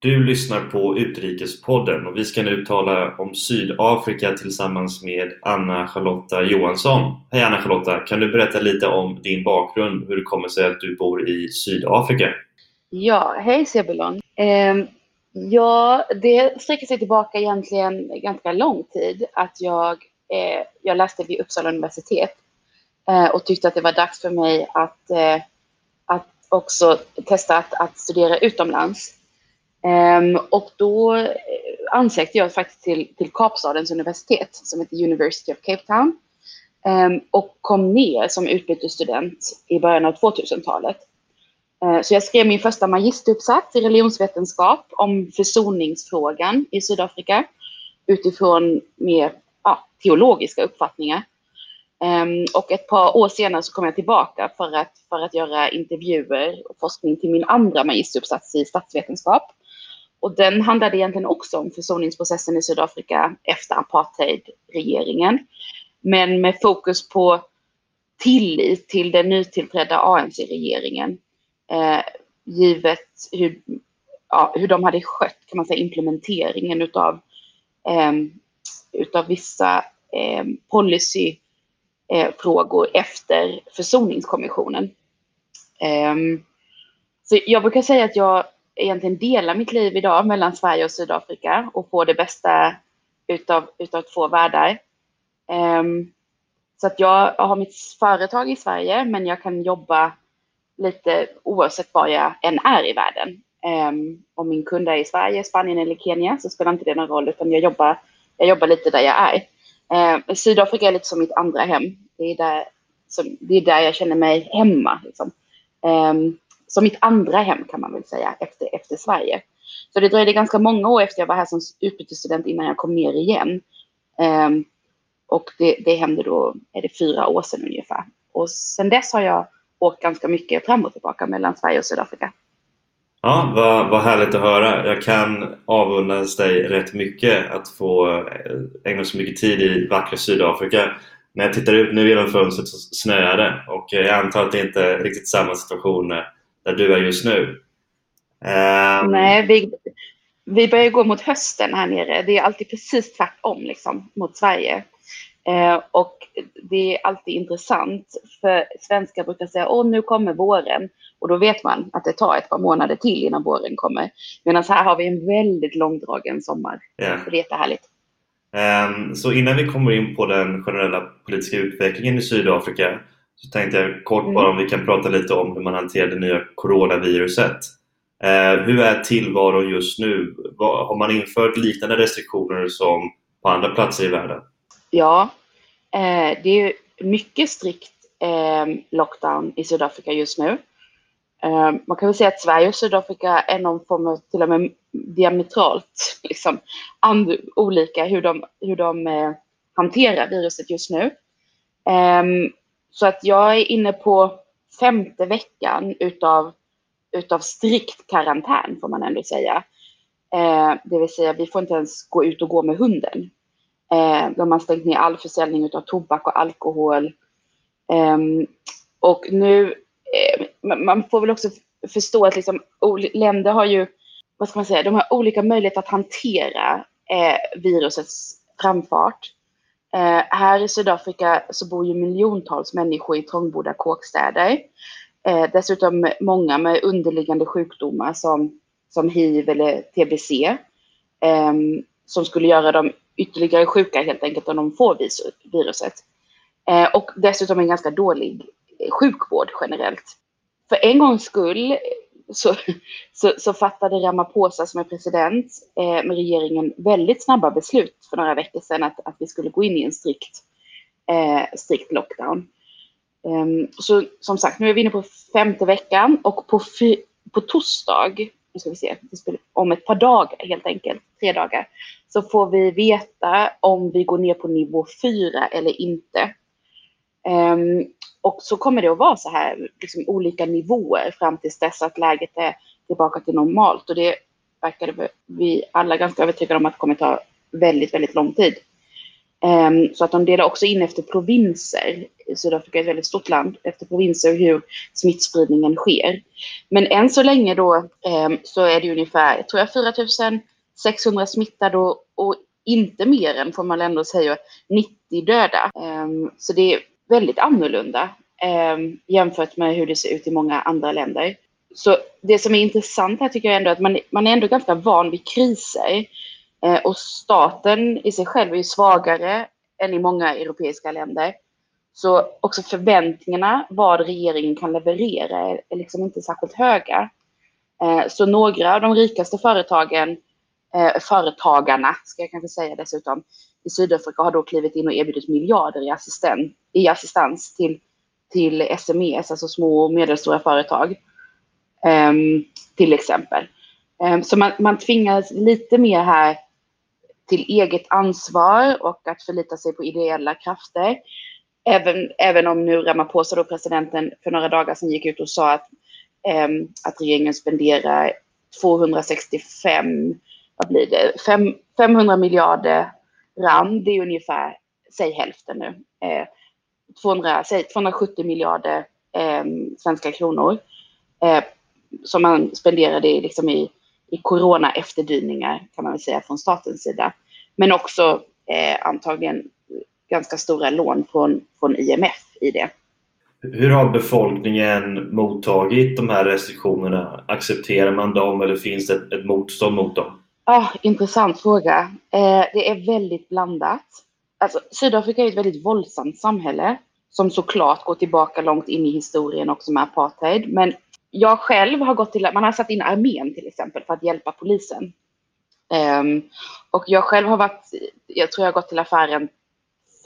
Du lyssnar på Utrikespodden och vi ska nu tala om Sydafrika tillsammans med Anna-Charlotta Johansson. Hej Anna-Charlotta! Kan du berätta lite om din bakgrund, hur det kommer sig att du bor i Sydafrika? Ja, hej Sebulon! Eh, ja, det sträcker sig tillbaka egentligen ganska lång tid. Att jag, eh, jag läste vid Uppsala universitet eh, och tyckte att det var dags för mig att, eh, att också testa att, att studera utomlands. Um, och då eh, ansökte jag faktiskt till, till Kapstadens universitet som heter University of Cape Town um, och kom ner som utbytesstudent i början av 2000-talet. Uh, ehm, så jag skrev min första magisteruppsats i religionsvetenskap om försoningsfrågan i Sydafrika utifrån mer ja, teologiska uppfattningar. Um, och ett par år senare så kom jag tillbaka för att, för att göra intervjuer och forskning till min andra magisteruppsats i statsvetenskap. Och den handlade egentligen också om försoningsprocessen i Sydafrika efter apartheidregeringen. Men med fokus på tillit till den nytillträdda ANC-regeringen. Eh, givet hur ja, hur de hade skött kan man säga, implementeringen utav, eh, utav vissa eh, policyfrågor eh, efter försoningskommissionen. Eh, så jag brukar säga att jag egentligen delar mitt liv idag mellan Sverige och Sydafrika och får det bästa utav, utav två världar. Um, så att jag har mitt företag i Sverige men jag kan jobba lite oavsett var jag än är i världen. Um, om min kund är i Sverige, Spanien eller Kenya så spelar inte det någon roll utan jag jobbar, jag jobbar lite där jag är. Uh, Sydafrika är lite som mitt andra hem. Det är där, som, det är där jag känner mig hemma. Liksom. Um, som mitt andra hem kan man väl säga efter, efter Sverige. Så det dröjde ganska många år efter jag var här som utbytesstudent innan jag kom ner igen. Um, och det, det hände då, är det fyra år sedan ungefär. Och sedan dess har jag åkt ganska mycket fram och tillbaka mellan Sverige och Sydafrika. Ja, vad, vad härligt att höra. Jag kan avundas dig rätt mycket att få eh, ägna så mycket tid i vackra Sydafrika. När jag tittar ut nu genom fönstret så snöar det och eh, jag antar att det inte är riktigt samma situation eh, där du är just nu. Um... Nej, vi, vi börjar gå mot hösten här nere. Det är alltid precis tvärtom liksom, mot Sverige. Eh, och det är alltid intressant för svenskar brukar säga åh nu kommer våren och då vet man att det tar ett par månader till innan våren kommer. Medan här har vi en väldigt långdragen sommar. Yeah. Så det är jättehärligt. Um, så innan vi kommer in på den generella politiska utvecklingen i Sydafrika så tänkte jag kort mm. bara om vi kan prata lite om hur man hanterar det nya coronaviruset. Uh, hur är tillvaron just nu? Har man infört liknande restriktioner som på andra platser i världen? Ja, eh, det är mycket strikt eh, lockdown i Sydafrika just nu. Eh, man kan väl säga att Sverige och Sydafrika är någon form av till och med diametralt liksom, and, olika hur de, hur de eh, hanterar viruset just nu. Ehm, så att jag är inne på femte veckan utav, utav strikt karantän får man ändå säga. Eh, det vill säga vi får inte ens gå ut och gå med hunden. Eh, de har stängt ner all försäljning utav tobak och alkohol. Eh, och nu, eh, man får väl också förstå att liksom, länder har ju, vad ska man säga, de har olika möjligheter att hantera eh, virusets framfart. Eh, här i Sydafrika så bor ju miljontals människor i trångbodda kåkstäder. Eh, dessutom många med underliggande sjukdomar som, som hiv eller tbc. Eh, som skulle göra dem ytterligare sjuka helt enkelt om de får viruset. Eh, och dessutom en ganska dålig sjukvård generellt. För en gångs skull så, så, så fattade Ramaphosa som är president eh, med regeringen väldigt snabba beslut för några veckor sedan att, att vi skulle gå in i en strikt, eh, strikt lockdown. Um, så som sagt, nu är vi inne på femte veckan och på, på torsdag, nu ska vi se, om ett par dagar helt enkelt, tre dagar, så får vi veta om vi går ner på nivå fyra eller inte. Um, och så kommer det att vara så här, liksom olika nivåer fram tills dess att läget är tillbaka till normalt. Och det verkar vi alla ganska övertygade om att det kommer ta väldigt, väldigt lång tid. Um, så att de delar också in efter provinser. Sydafrika är ett väldigt stort land. Efter provinser hur smittspridningen sker. Men än så länge då um, så är det ungefär, tror jag, 4000 600 smittade och, och inte mer än, får man ändå säga, 90 döda. Um, så det väldigt annorlunda eh, jämfört med hur det ser ut i många andra länder. Så det som är intressant här tycker jag ändå att man, man är ändå ganska van vid kriser. Eh, och staten i sig själv är ju svagare än i många europeiska länder. Så också förväntningarna vad regeringen kan leverera är, liksom inte särskilt höga. Eh, så några av de rikaste företagen eh, företagarna, ska jag kanske säga dessutom, i Sydafrika har då klivit in och erbjudit miljarder i, assisten, i assistans till, till SMEs, alltså små och medelstora företag. Um, till exempel. Um, så man, man tvingas lite mer här till eget ansvar och att förlita sig på ideella krafter. Även, även om nu Ramaphosa, då presidenten, för några dagar sedan gick ut och sa att, um, att regeringen spenderar 265 vad blir det, Fem, 500 miljarder rand, det är ungefär, säg hälften nu, eh, 200, säg 270 miljarder eh, svenska kronor eh, som man spenderade liksom i, i corona-efterdyningar kan man väl säga från statens sida. Men också eh, antagligen ganska stora lån från, från IMF i det. Hur har befolkningen mottagit de här restriktionerna? Accepterar man dem eller finns det ett, ett motstånd mot dem? Ah, intressant fråga. Eh, det är väldigt blandat. Alltså, Sydafrika är ett väldigt våldsamt samhälle som såklart går tillbaka långt in i historien också med apartheid. Men jag själv har gått till, man har satt in armén till exempel för att hjälpa polisen. Um, och jag själv har varit, jag tror jag har gått till affären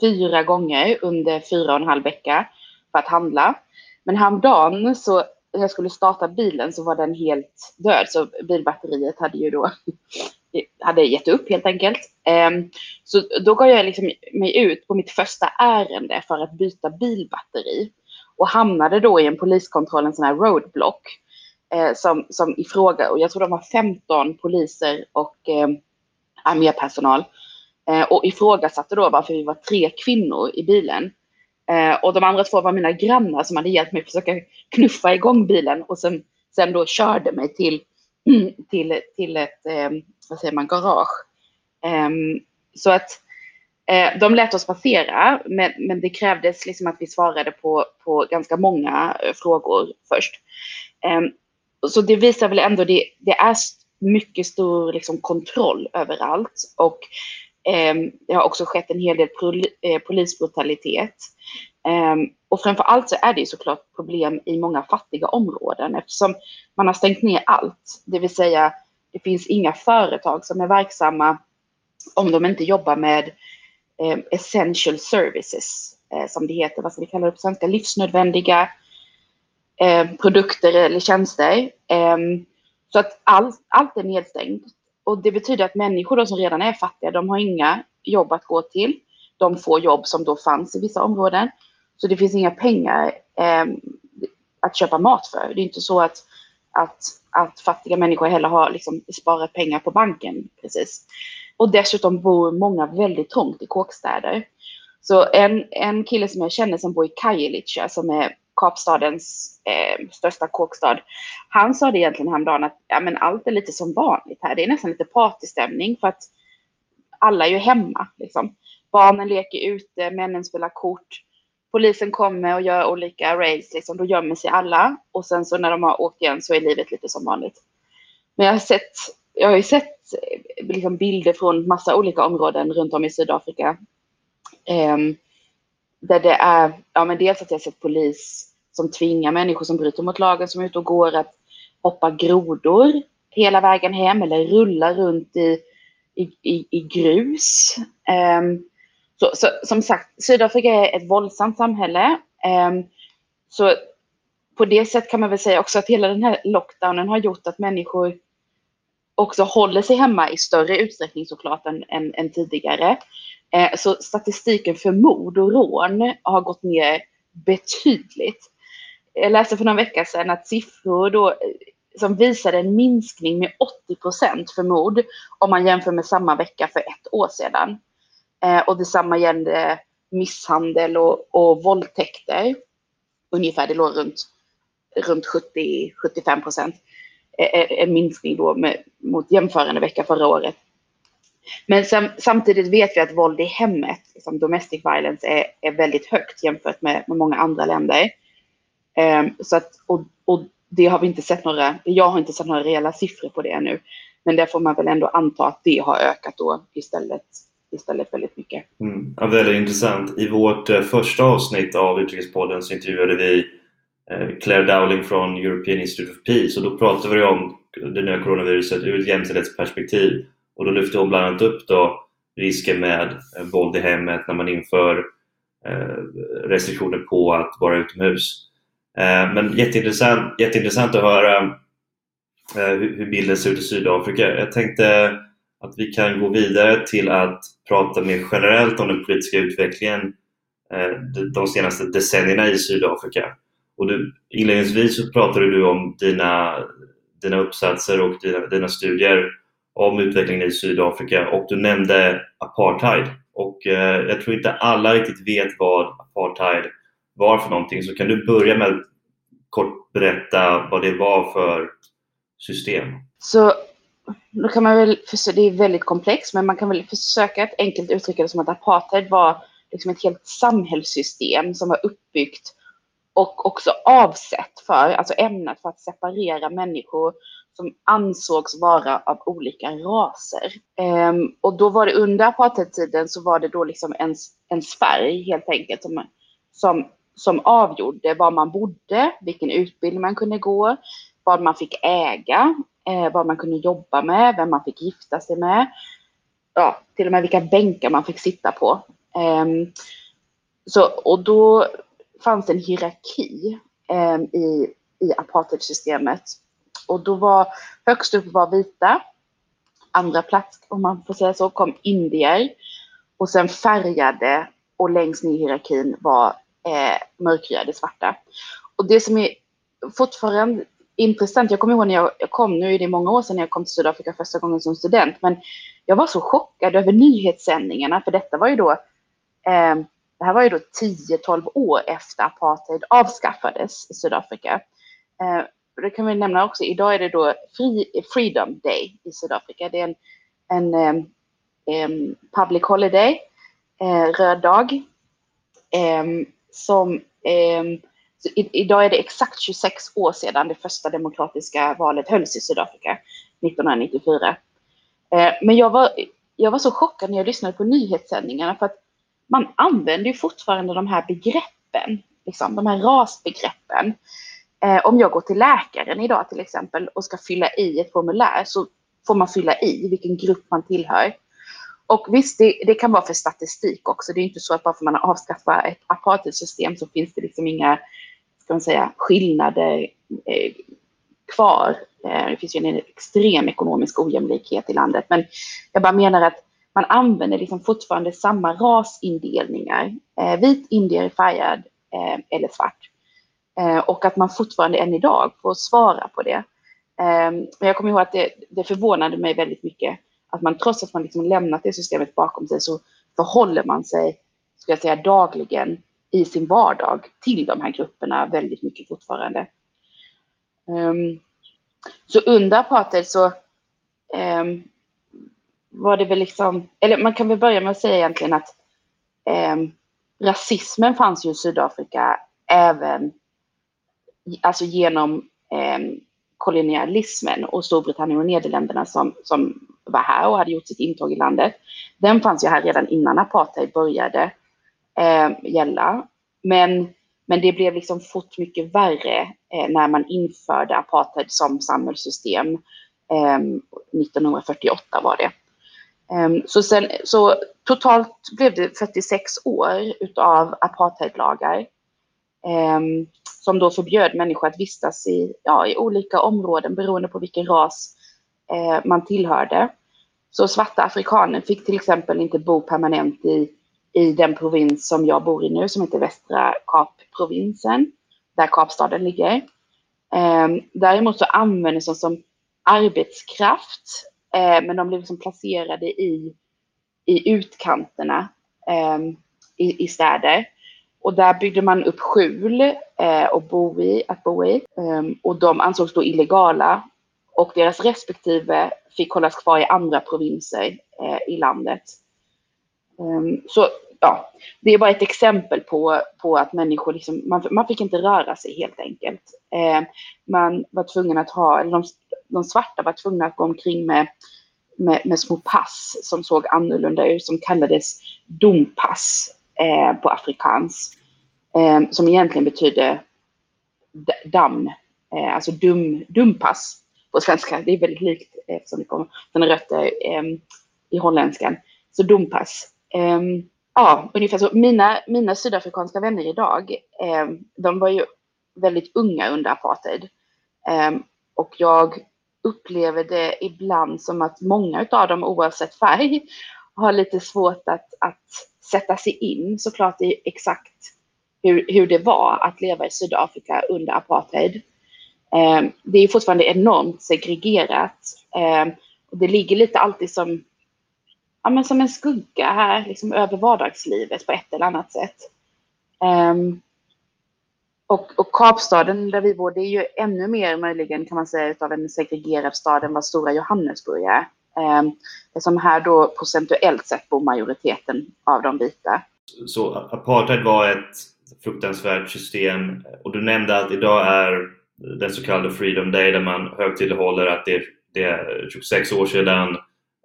fyra gånger under fyra och en halv vecka för att handla. Men häromdagen så jag skulle starta bilen så var den helt död så bilbatteriet hade ju då hade gett upp helt enkelt. Ehm, så då gav jag liksom mig ut på mitt första ärende för att byta bilbatteri och hamnade då i en poliskontroll, en sån här roadblock eh, som, som ifråga, och jag tror de var 15 poliser och ehm, armépersonal eh, och ifrågasatte då varför vi var tre kvinnor i bilen. Eh, och de andra två var mina grannar som hade hjälpt mig att försöka knuffa igång bilen och sen, sen då körde mig till, till, till ett, eh, vad säger man, garage. Eh, så att Eh, de lät oss passera, men, men det krävdes liksom att vi svarade på, på ganska många eh, frågor först. Eh, så det visar väl ändå, det, det är mycket stor liksom, kontroll överallt. Och Ehm, det har också skett en hel del eh, polisbrutalitet. Ehm, och framför allt så är det ju såklart problem i många fattiga områden eftersom man har stängt ner allt. Det vill säga, det finns inga företag som är verksamma om de inte jobbar med ehm, essential services, eh, som det heter, vad ska vi kalla det på svenska, livsnödvändiga produkter eller tjänster. Så att allt, allt är nedstängt. Och det betyder att människor då som redan är fattiga, de har inga jobb att gå till. De får jobb som då fanns i vissa områden. Så det finns inga pengar eh, att köpa mat för. Det är inte så att, att, att fattiga människor heller har liksom sparat pengar på banken precis. Och dessutom bor många väldigt trångt i kåkstäder. Så en, en kille som jag känner som bor i Kajelica som är Kapstadens eh, största kåkstad. Han sa det egentligen häromdagen att ja, men allt är lite som vanligt här. Det är nästan lite partystämning för att alla är ju hemma. Liksom. Barnen leker ute, männen spelar kort. Polisen kommer och gör olika raids, liksom, då gömmer sig alla. Och sen så när de har åkt igen så är livet lite som vanligt. Men jag har sett jag har ju sett eh, liksom, bilder från massa olika områden runt om i Sydafrika. Eh, där det är, ja men dels att jag har sett polis som tvingar människor som bryter mot lagen som är ute och går att hoppa grodor hela vägen hem eller rulla runt i, i, i, i grus. Um, så, så, som sagt, Sydafrika är ett våldsamt samhälle. Um, så på det sättet kan man väl säga också att hela den här lockdownen har gjort att människor också håller sig hemma i större utsträckning såklart än, än, än tidigare. Eh, så statistiken för mord och rån har gått ner betydligt. Jag läste för några vecka sedan att siffror då, eh, som visade en minskning med 80 procent för mord om man jämför med samma vecka för ett år sedan. Eh, och detsamma gällde misshandel och, och våldtäkter. Ungefär, det låg runt, runt 70-75 procent en minskning då med, mot jämförande vecka förra året. Men sam, samtidigt vet vi att våld i hemmet, liksom domestic violence, är, är väldigt högt jämfört med, med många andra länder. Um, så att, och, och det har vi inte sett några, jag har inte sett några reella siffror på det ännu. Men där får man väl ändå anta att det har ökat då istället, istället väldigt mycket. Mm. Ja, väldigt intressant. I vårt eh, första avsnitt av Utrikespodden så intervjuade vi Eh, Claire Dowling från European Institute of Peace och då pratade vi om det nya coronaviruset ur ett jämställdhetsperspektiv och då lyfte hon bland annat upp då risken med eh, våld i hemmet när man inför eh, restriktioner på att vara utomhus. Men jätteintressant, jätteintressant att höra hur bilden ser ut i Sydafrika. Jag tänkte att vi kan gå vidare till att prata mer generellt om den politiska utvecklingen de senaste decennierna i Sydafrika. Och du, inledningsvis så pratade du om dina, dina uppsatser och dina, dina studier om utvecklingen i Sydafrika och du nämnde apartheid. Och eh, jag tror inte alla riktigt vet vad apartheid var för någonting. Så kan du börja med att kort berätta vad det var för system? Så då kan man väl, det är väldigt komplext, men man kan väl försöka att enkelt uttrycka det som att apartheid var liksom ett helt samhällssystem som var uppbyggt och också avsett för, alltså ämnat för att separera människor som ansågs vara av olika raser. Um, och då var det under apartheidtiden så var det då liksom en, en färg helt enkelt som, som, som avgjorde var man bodde, vilken utbildning man kunde gå, vad man fick äga, eh, vad man kunde jobba med, vem man fick gifta sig med. Ja, till och med vilka bänkar man fick sitta på. Um, så, och då fanns en hierarki eh, i, i apartheidsystemet. Och då var högst upp var vita. Andra plats, om man får säga så, kom indier. Och sen färgade och längst ner i hierarkin var eh, mörkhyade svarta. Och det som är fortfarande intressant, jag kommer ihåg när jag, jag kom, nu är det många år sedan jag kom till Sydafrika första gången som student, men jag var så chockad över nyhetssändningarna, för detta var ju då eh, det här var ju då 10-12 år efter apartheid avskaffades i Sydafrika. Eh, det kan vi nämna också, idag är det då Free, Freedom Day i Sydafrika. Det är en, en um, public holiday, eh, röd dag, um, som i, idag är det exakt 26 år sedan det första demokratiska valet hölls i Sydafrika, 1994. Eh, men jag var, jag var så chockad när jag lyssnade på nyhetssändningarna för att man använder ju fortfarande de här begreppen, liksom, de här rasbegreppen. Eh, om jag går till läkaren idag till exempel och ska fylla i ett formulär så får man fylla i vilken grupp man tillhör. Och visst, det, det kan vara för statistik också. Det är inte så att bara för att man har avskaffat ett apartheidsystem så finns det liksom inga ska man säga, skillnader eh, kvar. Eh, det finns ju en extrem ekonomisk ojämlikhet i landet. Men jag bara menar att man använder liksom fortfarande samma rasindelningar. Eh, vit indier färgad eh, eller svart. Eh, och att man fortfarande än idag får svara på det. Eh, men jag kommer ihåg att det, det förvånade mig väldigt mycket att man trots att man liksom lämnat det systemet bakom sig så förhåller man sig, ska jag säga, dagligen i sin vardag till de här grupperna väldigt mycket fortfarande. Um, så under apartheid så um, var det väl liksom, eller man kan väl börja med att säga egentligen att eh, rasismen fanns ju i Sydafrika även alltså genom eh, kolonialismen och Storbritannien och Nederländerna som, som var här och hade gjort sitt intåg i landet. Den fanns ju här redan innan apartheid började eh, gälla. Men, men det blev liksom fort mycket värre eh, när man införde apartheid som samhällssystem. Ehm, 1948 var det. Ehm, så, sen, så totalt blev det 46 år utav apartheidlagar. Ehm, som då förbjöd människor att vistas i, ja, i olika områden beroende på vilken ras eh, man tillhörde. Så svarta afrikaner fick till exempel inte bo permanent i, i den provins som jag bor i nu, som heter Västra Kapprovinsen, där Kapstaden ligger. Ehm, däremot så användes de som arbetskraft, Eh, men de blev liksom placerade i, i utkanterna eh, i, i städer. Och där byggde man upp skjul eh, och bo i, att bo i. Um, och de ansågs då illegala. Och deras respektive fick hållas kvar i andra provinser eh, i landet. Um, så ja, det är bara ett exempel på, på att människor liksom, man, man fick inte röra sig helt enkelt. Eh, man var tvungen att ha, eller de, de svarta var tvungna att gå omkring med, med, med små pass som såg annorlunda ut, som kallades dompass eh, på afrikans. Eh, som egentligen betyder damm, eh, alltså dum, dumpass på svenska. Det är väldigt likt eh, eftersom det kommer från rötter eh, i holländskan. Så dumpass. Ehm, ja, ungefär så. Mina, mina sydafrikanska vänner idag, eh, de var ju väldigt unga under apartheid. Eh, och jag upplever det ibland som att många av dem, oavsett färg, har lite svårt att, att sätta sig in såklart i exakt hur, hur det var att leva i Sydafrika under apartheid. Eh, det är fortfarande enormt segregerat. Eh, och det ligger lite alltid som, ja, men som en skugga här liksom över vardagslivet på ett eller annat sätt. Um, Och, och Kapstaden där vi bor, det är ju ännu mer möjligen kan man säga utav en segregerad stad än vad Stora Johannesburg är. Eh, som här då procentuellt sett bor majoriteten av de vita. Så apartheid var ett fruktansvärt system och du nämnde att idag är den så kallade Freedom Day där man högtidlighåller att det, det är 26 år sedan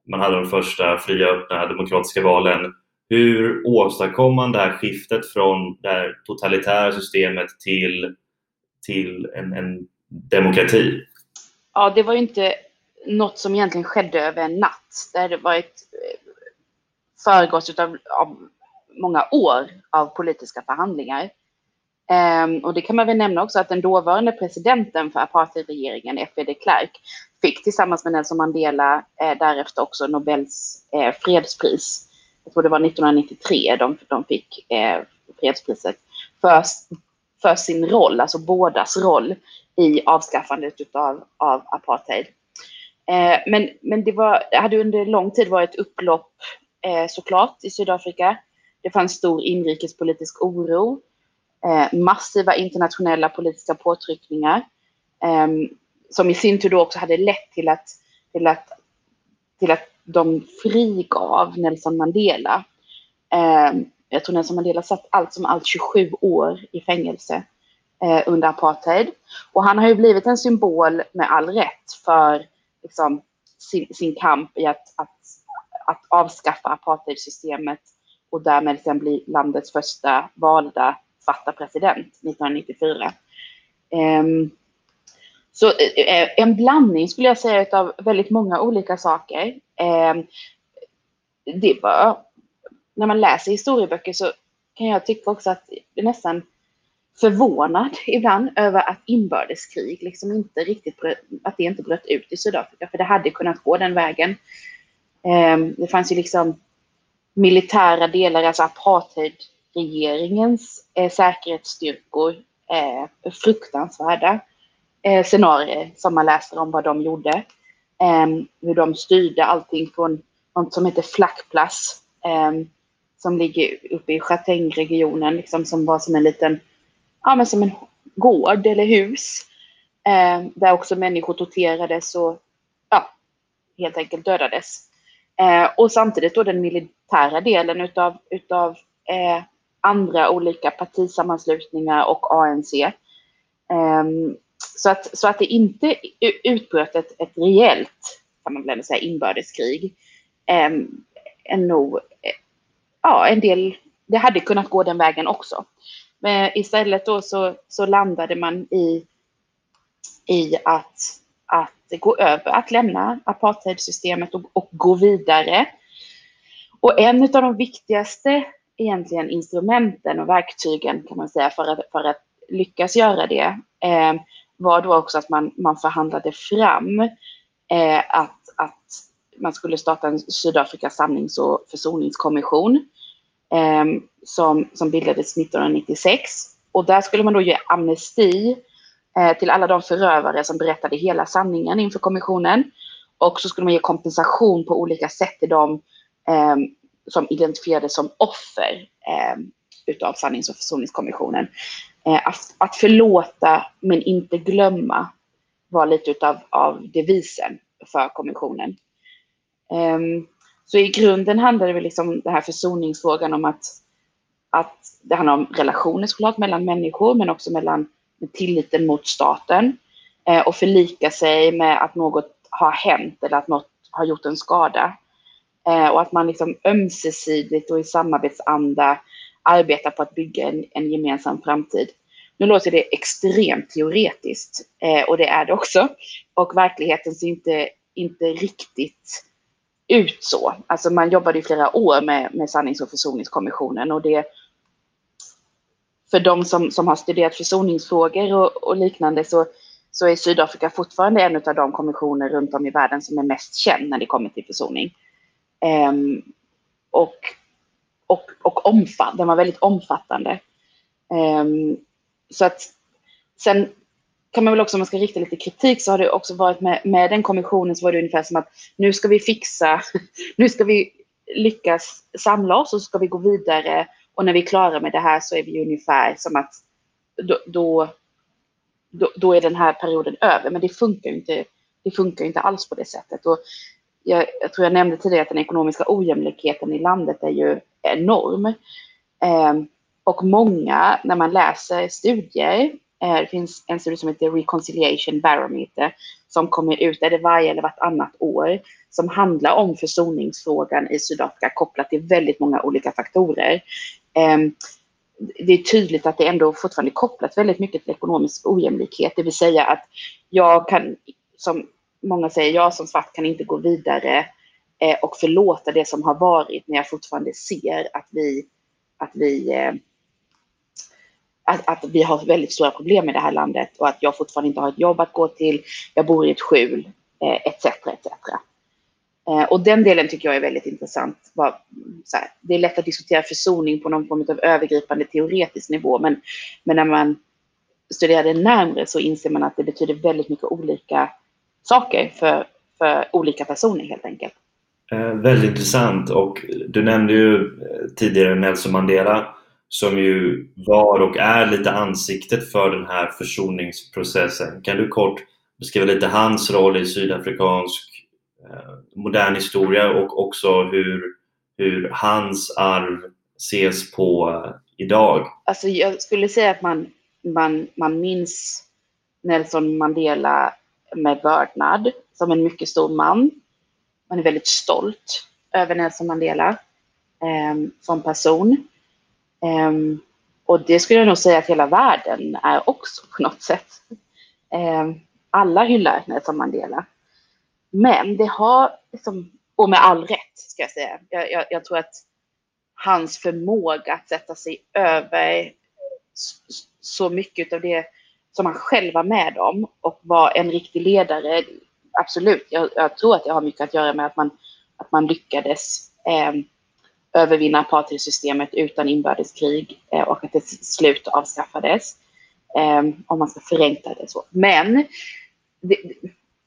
man hade de första fria, öppna, demokratiska valen. Hur åstadkom man det här skiftet från det här totalitära systemet till, till en, en demokrati? Ja, det var ju inte något som egentligen skedde över en natt. Det hade varit eh, föregått av, av många år av politiska förhandlingar. Um, och det kan man väl nämna också att den dåvarande presidenten för apartheidregeringen, F.W. de Klerk, fick tillsammans med Nelson Mandela eh, därefter också Nobels eh, fredspris. Jag tror det var 1993 de, de fick eh, fredspriset för, för sin roll, alltså bådas roll i avskaffandet utav, av apartheid. Eh, men men det, var, det hade under lång tid varit upplopp eh, såklart i Sydafrika. Det fanns stor inrikespolitisk oro eh, massiva internationella politiska påtryckningar eh, som i sin tur då också hade lett till att, till att, till att de frigav Nelson Mandela. Eh, jag tror Nelson Mandela satt allt som allt 27 år i fängelse eh, under apartheid. Och han har ju blivit en symbol med all rätt för liksom, sin, sin kamp i att, att, att avskaffa apartheidsystemet och därmed sen bli landets första valda svarta president 1994. Um, ehm, så eh, eh, en blandning skulle jag säga av väldigt många olika saker. Eh, det var, när man läser historieböcker så kan jag tycka också att det är nästan förvånad ibland över att inbördeskrig liksom inte riktigt bröt, att det inte bröt ut i Sydafrika, för det hade kunnat gå den vägen. Det fanns ju liksom militära delar, alltså apartheidregeringens säkerhetsstyrkor fruktansvärda eh, scenarier som man läser om vad de gjorde. Eh, hur de styrde allting från något som heter Flackplass eh, som ligger uppe i Châtaigne-regionen, liksom, som var som en liten, ja men som en gård eller hus. Eh, där också människor torterades och ja, helt enkelt dödades. Eh, och samtidigt då den militära delen utav, utav eh, andra olika partisammanslutningar och ANC. Eh, så, att, så att det inte utbröt ett, ett reellt, kan man väl ändå säga, inbördeskrig Eh, är nog, eh, ja, en del, det hade kunnat gå den vägen också. Men istället då så, så landade man i, i att, att gå över, att lämna apartheidsystemet och, och gå vidare. Och en av de viktigaste egentligen instrumenten och verktygen kan man säga för att, för att lyckas göra det eh, var då också att man, man förhandlade fram eh, att, att man skulle starta en Sydafrikas samlings och försoningskommission eh, som, som bildades 1996. Och där skulle man då ge amnesti eh, till alla de förövare som berättade hela sanningen inför kommissionen. Och så skulle man ge kompensation på olika sätt till dem eh, som identifierades som offer eh, utav sannings och försoningskommissionen. Eh, att, att förlåta men inte glömma var lite utav av devisen för kommissionen. Ehm, så i grunden handlar det väl liksom den här försoningsfrågan om att, att det handlar om relationer såklart mellan människor men också mellan tilliten mot staten eh, och förlika sig med att något har hänt eller att något har gjort en skada. Eh, och att man liksom ömsesidigt och i samarbetsanda arbetar på att bygga en, en gemensam framtid. Nu låter det extremt teoretiskt eh, och det är det också. Och verkligheten ser inte, inte riktigt ut så. Alltså man jobbade i flera år med, med sannings och försoningskommissionen och det för de som, som har studerat försoningsfrågor och, och liknande så, så är Sydafrika fortfarande en av de kommissioner runt om i världen som är mest känd när det kommer till försoning. Um, och, och, och omfatt, den var väldigt omfattande. Um, så att sen kan man väl också, om man ska rikta lite kritik, så har det också varit med, med den kommissionen så var det ungefär som att nu ska vi fixa, nu ska vi lyckas samla oss och så ska vi gå vidare och när vi är klara med det här så är vi ungefär som att då, då, då, då är den här perioden över. Men det funkar ju inte, det funkar inte alls på det sättet. Och jag, jag tror jag nämnde tidigare att den ekonomiska ojämlikheten i landet är ju enorm. Eh, och många, när man läser studier, eh, det finns en studie som heter Reconciliation Barometer som kommer ut, är det varje eller vartannat år, som handlar om försoningsfrågan i Sydafrika kopplat till väldigt många olika faktorer. Eh, det är tydligt att det ändå fortfarande är kopplat väldigt mycket till ekonomisk ojämlikhet, det vill säga att jag kan, som många säger, jag som svart kan inte gå vidare eh, och förlåta det som har varit när jag fortfarande ser att vi, att vi eh, att, att, vi har väldigt stora problem i det här landet och att jag fortfarande inte har ett jobb att gå till, jag bor i ett skjul, eh, etc. Etc. Eh, och den delen tycker jag är väldigt intressant. Det är lätt att diskutera försoning på någon form av övergripande teoretisk nivå, men, men när man studerar det närmre så inser man att det betyder väldigt mycket olika saker för, för olika personer helt enkelt. Eh, väldigt intressant och du nämnde ju eh, tidigare Nelson Mandela som ju var och är lite ansiktet för den här försoningsprocessen. Kan du kort beskriva lite hans roll i sydafrikansk eh, modern historia och också hur, hur hans arv ses på eh, idag? Alltså jag skulle säga att man, man, man minns Nelson Mandela med vördnad som en mycket stor man. Man är väldigt stolt över Nelson Mandela eh, som person. Eh, och det skulle jag nog säga att hela världen är också på något sätt. Eh, alla hyllar Nelson Mandela. Men det har, liksom, och med all rätt ska jag säga, jag, jag, jag tror att hans förmåga att sätta sig över så mycket av det som han själv var med om och var en riktig ledare. Absolut, jag, jag tror att det har mycket att göra med att man, att man lyckades eh, övervinna apartheidsystemet utan inbördeskrig eh, och att det till slut avskaffades. Eh, om man ska förenkla det så. Men det,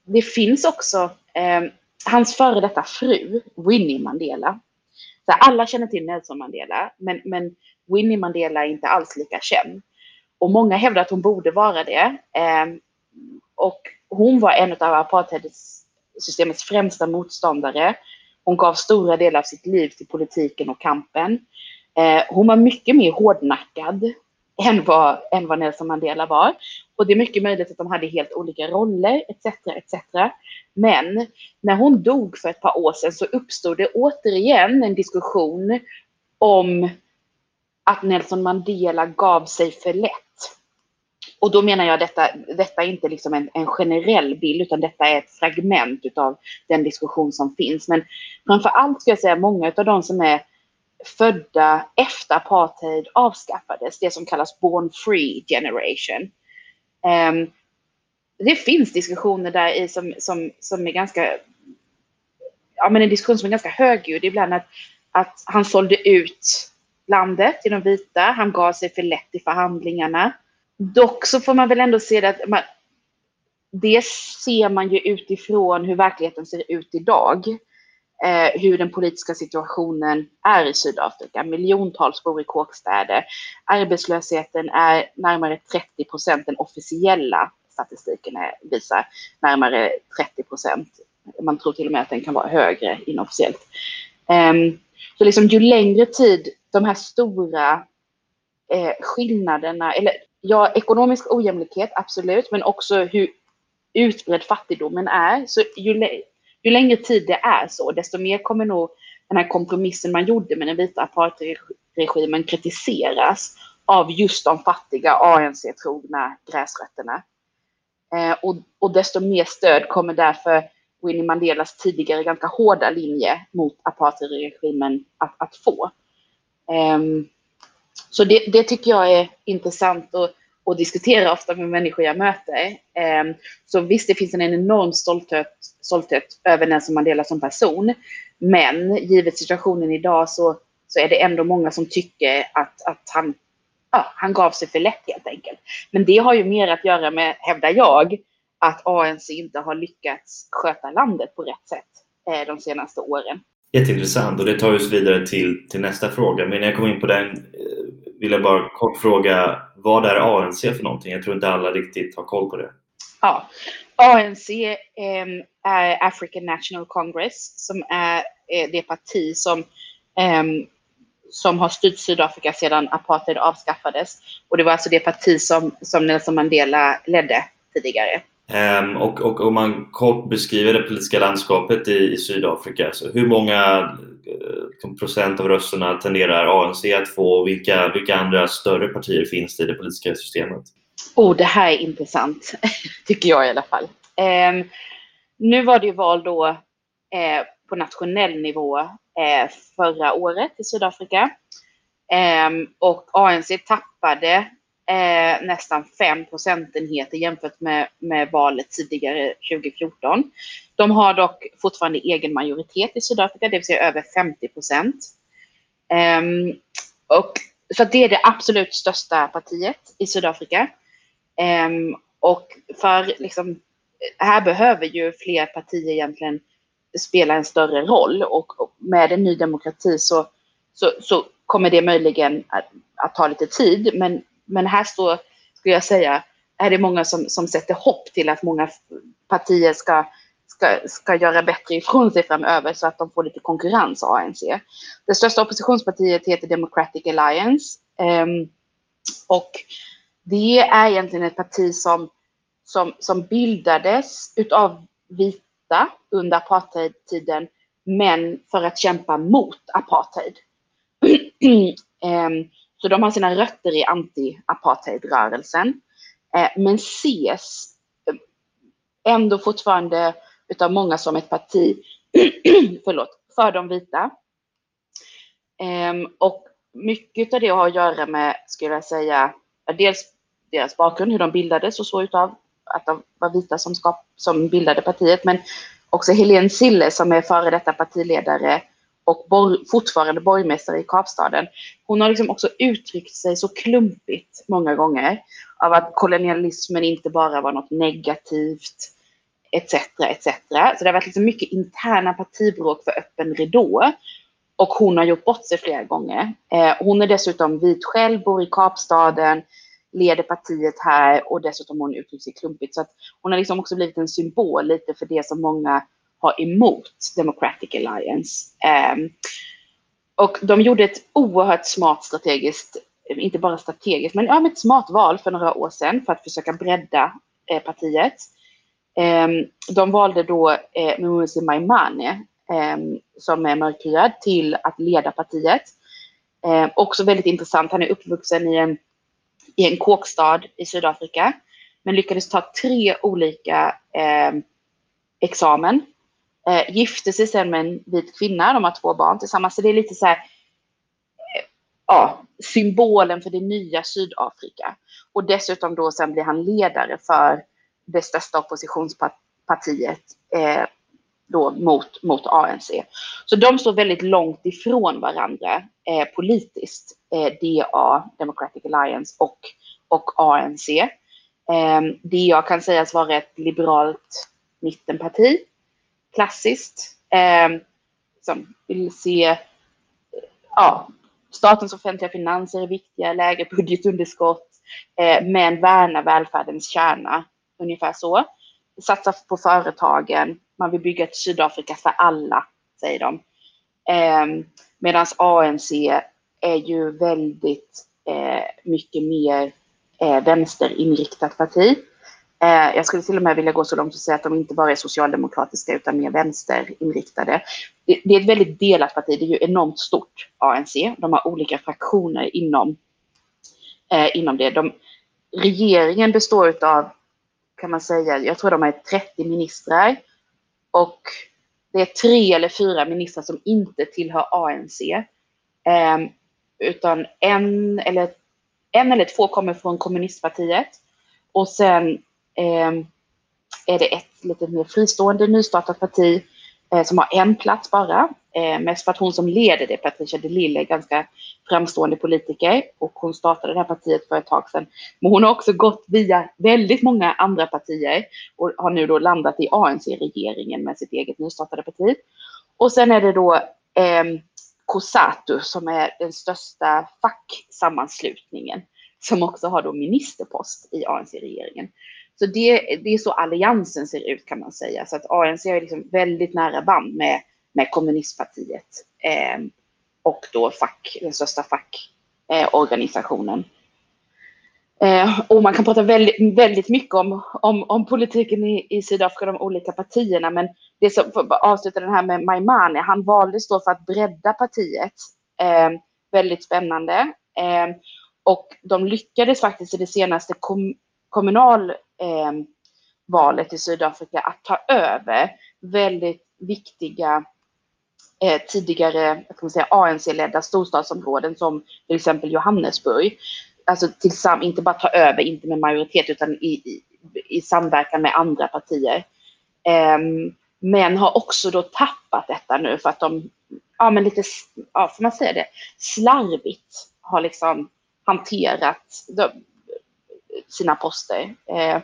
det finns också eh, hans före detta fru, Winnie Mandela. Så alla känner till Nelson Mandela, men, men Winnie Mandela är inte alls lika känd. Och många hävdar att hon borde vara det. Eh, och hon var en av apartheidsystemets främsta motståndare. Hon gav stora delar av sitt liv till politiken och kampen. Eh, hon var mycket mer hårdnackad än vad, än vad Nelson Mandela var. Och det är mycket möjligt att de hade helt olika roller etc. etc. Men när hon dog för ett par år sedan så uppstod det återigen en diskussion om att Nelson Mandela gav sig för lätt. Och då menar jag detta, detta är inte liksom en, en generell bild utan detta är ett fragment utav den diskussion som finns. Men framför allt ska jag säga många av de som är födda efter apartheid avskaffades, det som kallas born free generation. Um, det finns diskussioner där i som, som, som är ganska, ja men en diskussion som är ganska högljudd ibland att, att han sålde ut landet till de vita, han gav sig för lätt i förhandlingarna. Dock så får man väl ändå se det att man, det ser man ju utifrån hur verkligheten ser ut idag eh, hur den politiska situationen är i Sydafrika. Miljontals bor i kåkstäder. Arbetslösheten är närmare 30 procent. Den officiella statistiken är, visar närmare 30 procent. Man tror till och med att den kan vara högre inofficiellt. Eh, så liksom ju längre tid de här stora eh, skillnaderna, eller ja, ekonomisk ojämlikhet, absolut, men också hur utbredd fattigdomen är. Så ju, ju längre tid det är så, desto mer kommer nog den här kompromissen man gjorde med den vita apartheidregimen kritiseras av just de fattiga ANC-trogna gräsrötterna. Eh, och, och desto mer stöd kommer därför Winnie Mandelas tidigare ganska hårda linje mot apartheidregimen att, att få. Um, så det, det, tycker jag är intressant att, att diskutera ofta med människor jag möter. Ehm, så visst, det finns en enorm stolthet stolthet över Nelson Mandela som person. Men givet situationen idag så, så är det ändå många som tycker att, att han, ja, han gav sig för lätt helt enkelt. Men det har ju mer att göra med, hävdar jag, att ANC inte har lyckats sköta landet på rätt sätt eh, de senaste åren. Jätteintressant och det tar oss vidare till, till nästa fråga. Men när jag kommer in på den eh, vill jag bara kort fråga vad är ANC för någonting? Jag tror inte alla riktigt har koll på det. Ja, ANC eh, är African National Congress som är eh, det parti som, eh, som har styrt Sydafrika sedan apartheid avskaffades. Och det var alltså det parti som, som Nelson Mandela ledde tidigare. Ehm, och, och om man kort beskriver det politiska landskapet i, i Sydafrika, så hur många eh, procent av rösterna tenderar ANC att få och vilka, vilka andra större partier finns det i det politiska systemet? Oh, det här är intressant, tycker jag i alla fall. Eh, nu var det ju val då eh, på nationell nivå eh, förra året i Sydafrika. Ehm, och ANC tappade eh, nästan 5 procentenheter jämfört med, med valet tidigare 2014. De har dock fortfarande egen majoritet i Sydafrika, det vill säga över 50 procent. Eh, och, så det är det absolut största partiet i Sydafrika. Eh, och för liksom, här behöver ju fler partier egentligen spela en större roll och med en ny demokrati så, så, så kommer det möjligen att, att ta lite tid. Men men här står, skulle jag säga, är det många som, som sätter hopp till att många partier ska, ska, ska göra bättre ifrån sig framöver så att de får lite konkurrens av ANC. Det största oppositionspartiet heter Democratic Alliance. Um, och det är egentligen ett parti som, som, som bildades utav vita under apartheidtiden, men för att kämpa mot apartheid. um, Så de har sina rötter i anti-apartheidrörelsen. Eh, men ses eh, ändå fortfarande utav många som ett parti förlåt, för de vita. Ehm, och mycket av det har att göra med, skulle jag säga, dels deras bakgrund, hur de bildades och så utav att de var vita som, skap, som bildade partiet, men också Helene Sille som är före detta partiledare och bor, fortfarande borgmästare i Kapstaden. Hon har liksom också uttryckt sig så klumpigt många gånger av att kolonialismen inte bara var något negativt etc. etc. Så det har varit liksom mycket interna partibråk för öppen ridå. Och hon har gjort bort sig flera gånger. Eh, hon är dessutom vit själv, bor i Kapstaden, leder partiet här och dessutom har hon uttryckt sig klumpigt. Så att hon har liksom också blivit en symbol lite för det som många har emot Democratic Alliance. Ehm, och de gjorde ett oerhört smart strategiskt, inte bara strategiskt, men, ja, ett smart val för några år sedan för att försöka bredda eh, partiet. Ehm, de valde då eh, Maimane, ehm, som är mörkhyad, till att leda partiet. Också väldigt intressant, han är uppvuxen i en, i en kåkstad i Sydafrika, men lyckades ta tre olika eh, examen Eh, gifte sig sen med en vit kvinna, de har två barn tillsammans. Så det är lite så här, eh, ja, symbolen för det nya Sydafrika. Och dessutom då sen blir han ledare för det största oppositionspartiet eh, då mot, mot ANC. Så de står väldigt långt ifrån varandra eh, politiskt, eh, DA, Democratic Alliance och, och ANC. Eh, DA kan sägas vara ett liberalt mittenparti klassiskt. Eh, som vill se eh, ja, statens offentliga finanser är viktiga, lägre budgetunderskott, eh, men värna välfärdens kärna. Ungefär så. Satsa på företagen, man vill bygga ett Sydafrika för alla, säger de. Eh, Medan ANC är ju väldigt eh, mycket mer eh, vänsterinriktat parti. Eh, jag skulle till och med vilja gå så långt och säga att de inte bara är socialdemokratiska utan mer vänsterinriktade. Det, det är ett väldigt delat parti, det är ju enormt stort, ANC. De har olika fraktioner inom, eh, inom det. De, regeringen består av, kan man säga, jag tror de är 30 ministrar. Och det är tre eller fyra ministrar som inte tillhör ANC. Eh, utan en eller, en eller två kommer från kommunistpartiet. Och sen Ehm, är det ett lite mer fristående nystartat parti eh, som har en plats bara. Eh, mest för att hon som leder det, Patricia de Lille, är ganska framstående politiker och hon startade det här partiet för ett tag sedan. Men hon har också gått via väldigt många andra partier och har nu då landat i ANC-regeringen med sitt eget nystartade parti. Och sen är det då eh, COSATU som är den största facksammanslutningen som också har då ministerpost i ANC-regeringen. Så det, det är så alliansen ser ut kan man säga. Så att ANC har liksom väldigt nära band med, med kommunistpartiet eh, och då fack, den största fackorganisationen. Eh, eh, och man kan prata väldigt, väldigt mycket om, om, om politiken i, i Sydafrika, de olika partierna, men det som, avslutar den här med Maimane, han valdes då för att bredda partiet. Eh, väldigt spännande. Eh, och de lyckades faktiskt i det senaste kom, kommunal, eh, i Sydafrika att ta över väldigt viktiga eh, tidigare ANC-ledda storstadsområden som till exempel Johannesburg alltså tillsammans, inte bara ta över, inte med majoritet, utan i, i, i samverkan med andra partier. Eh, men har också då tappat detta nu för att de, ja men lite, ja får man säga det, slarvigt har liksom hanterat de, sina poster. Eh,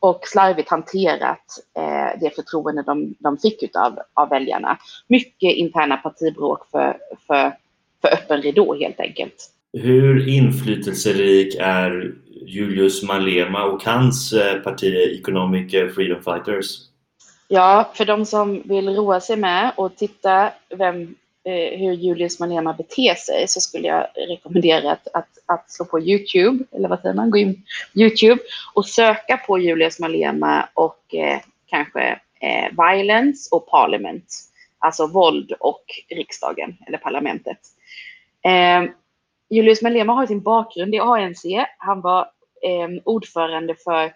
och slarvigt hanterat eh, det förtroende de, de fick utav, av väljarna. Mycket interna partibråk för, för, för öppen ridå helt enkelt. Hur inflytelserik är Julius Malema och hans eh, parti Economic Freedom Fighters? Ja, för de som vill roa sig med och titta vem, eh, Eh, hur Julius Malema beter sig så skulle jag rekommendera att, att, att slå på Youtube, eller vad säger man, gå in på Youtube och söka på Julius Malema och eh, kanske eh, violence och parliament, alltså våld och riksdagen eller parlamentet. Eh, Julius Malema har sin bakgrund i ANC. Han var eh, ordförande för,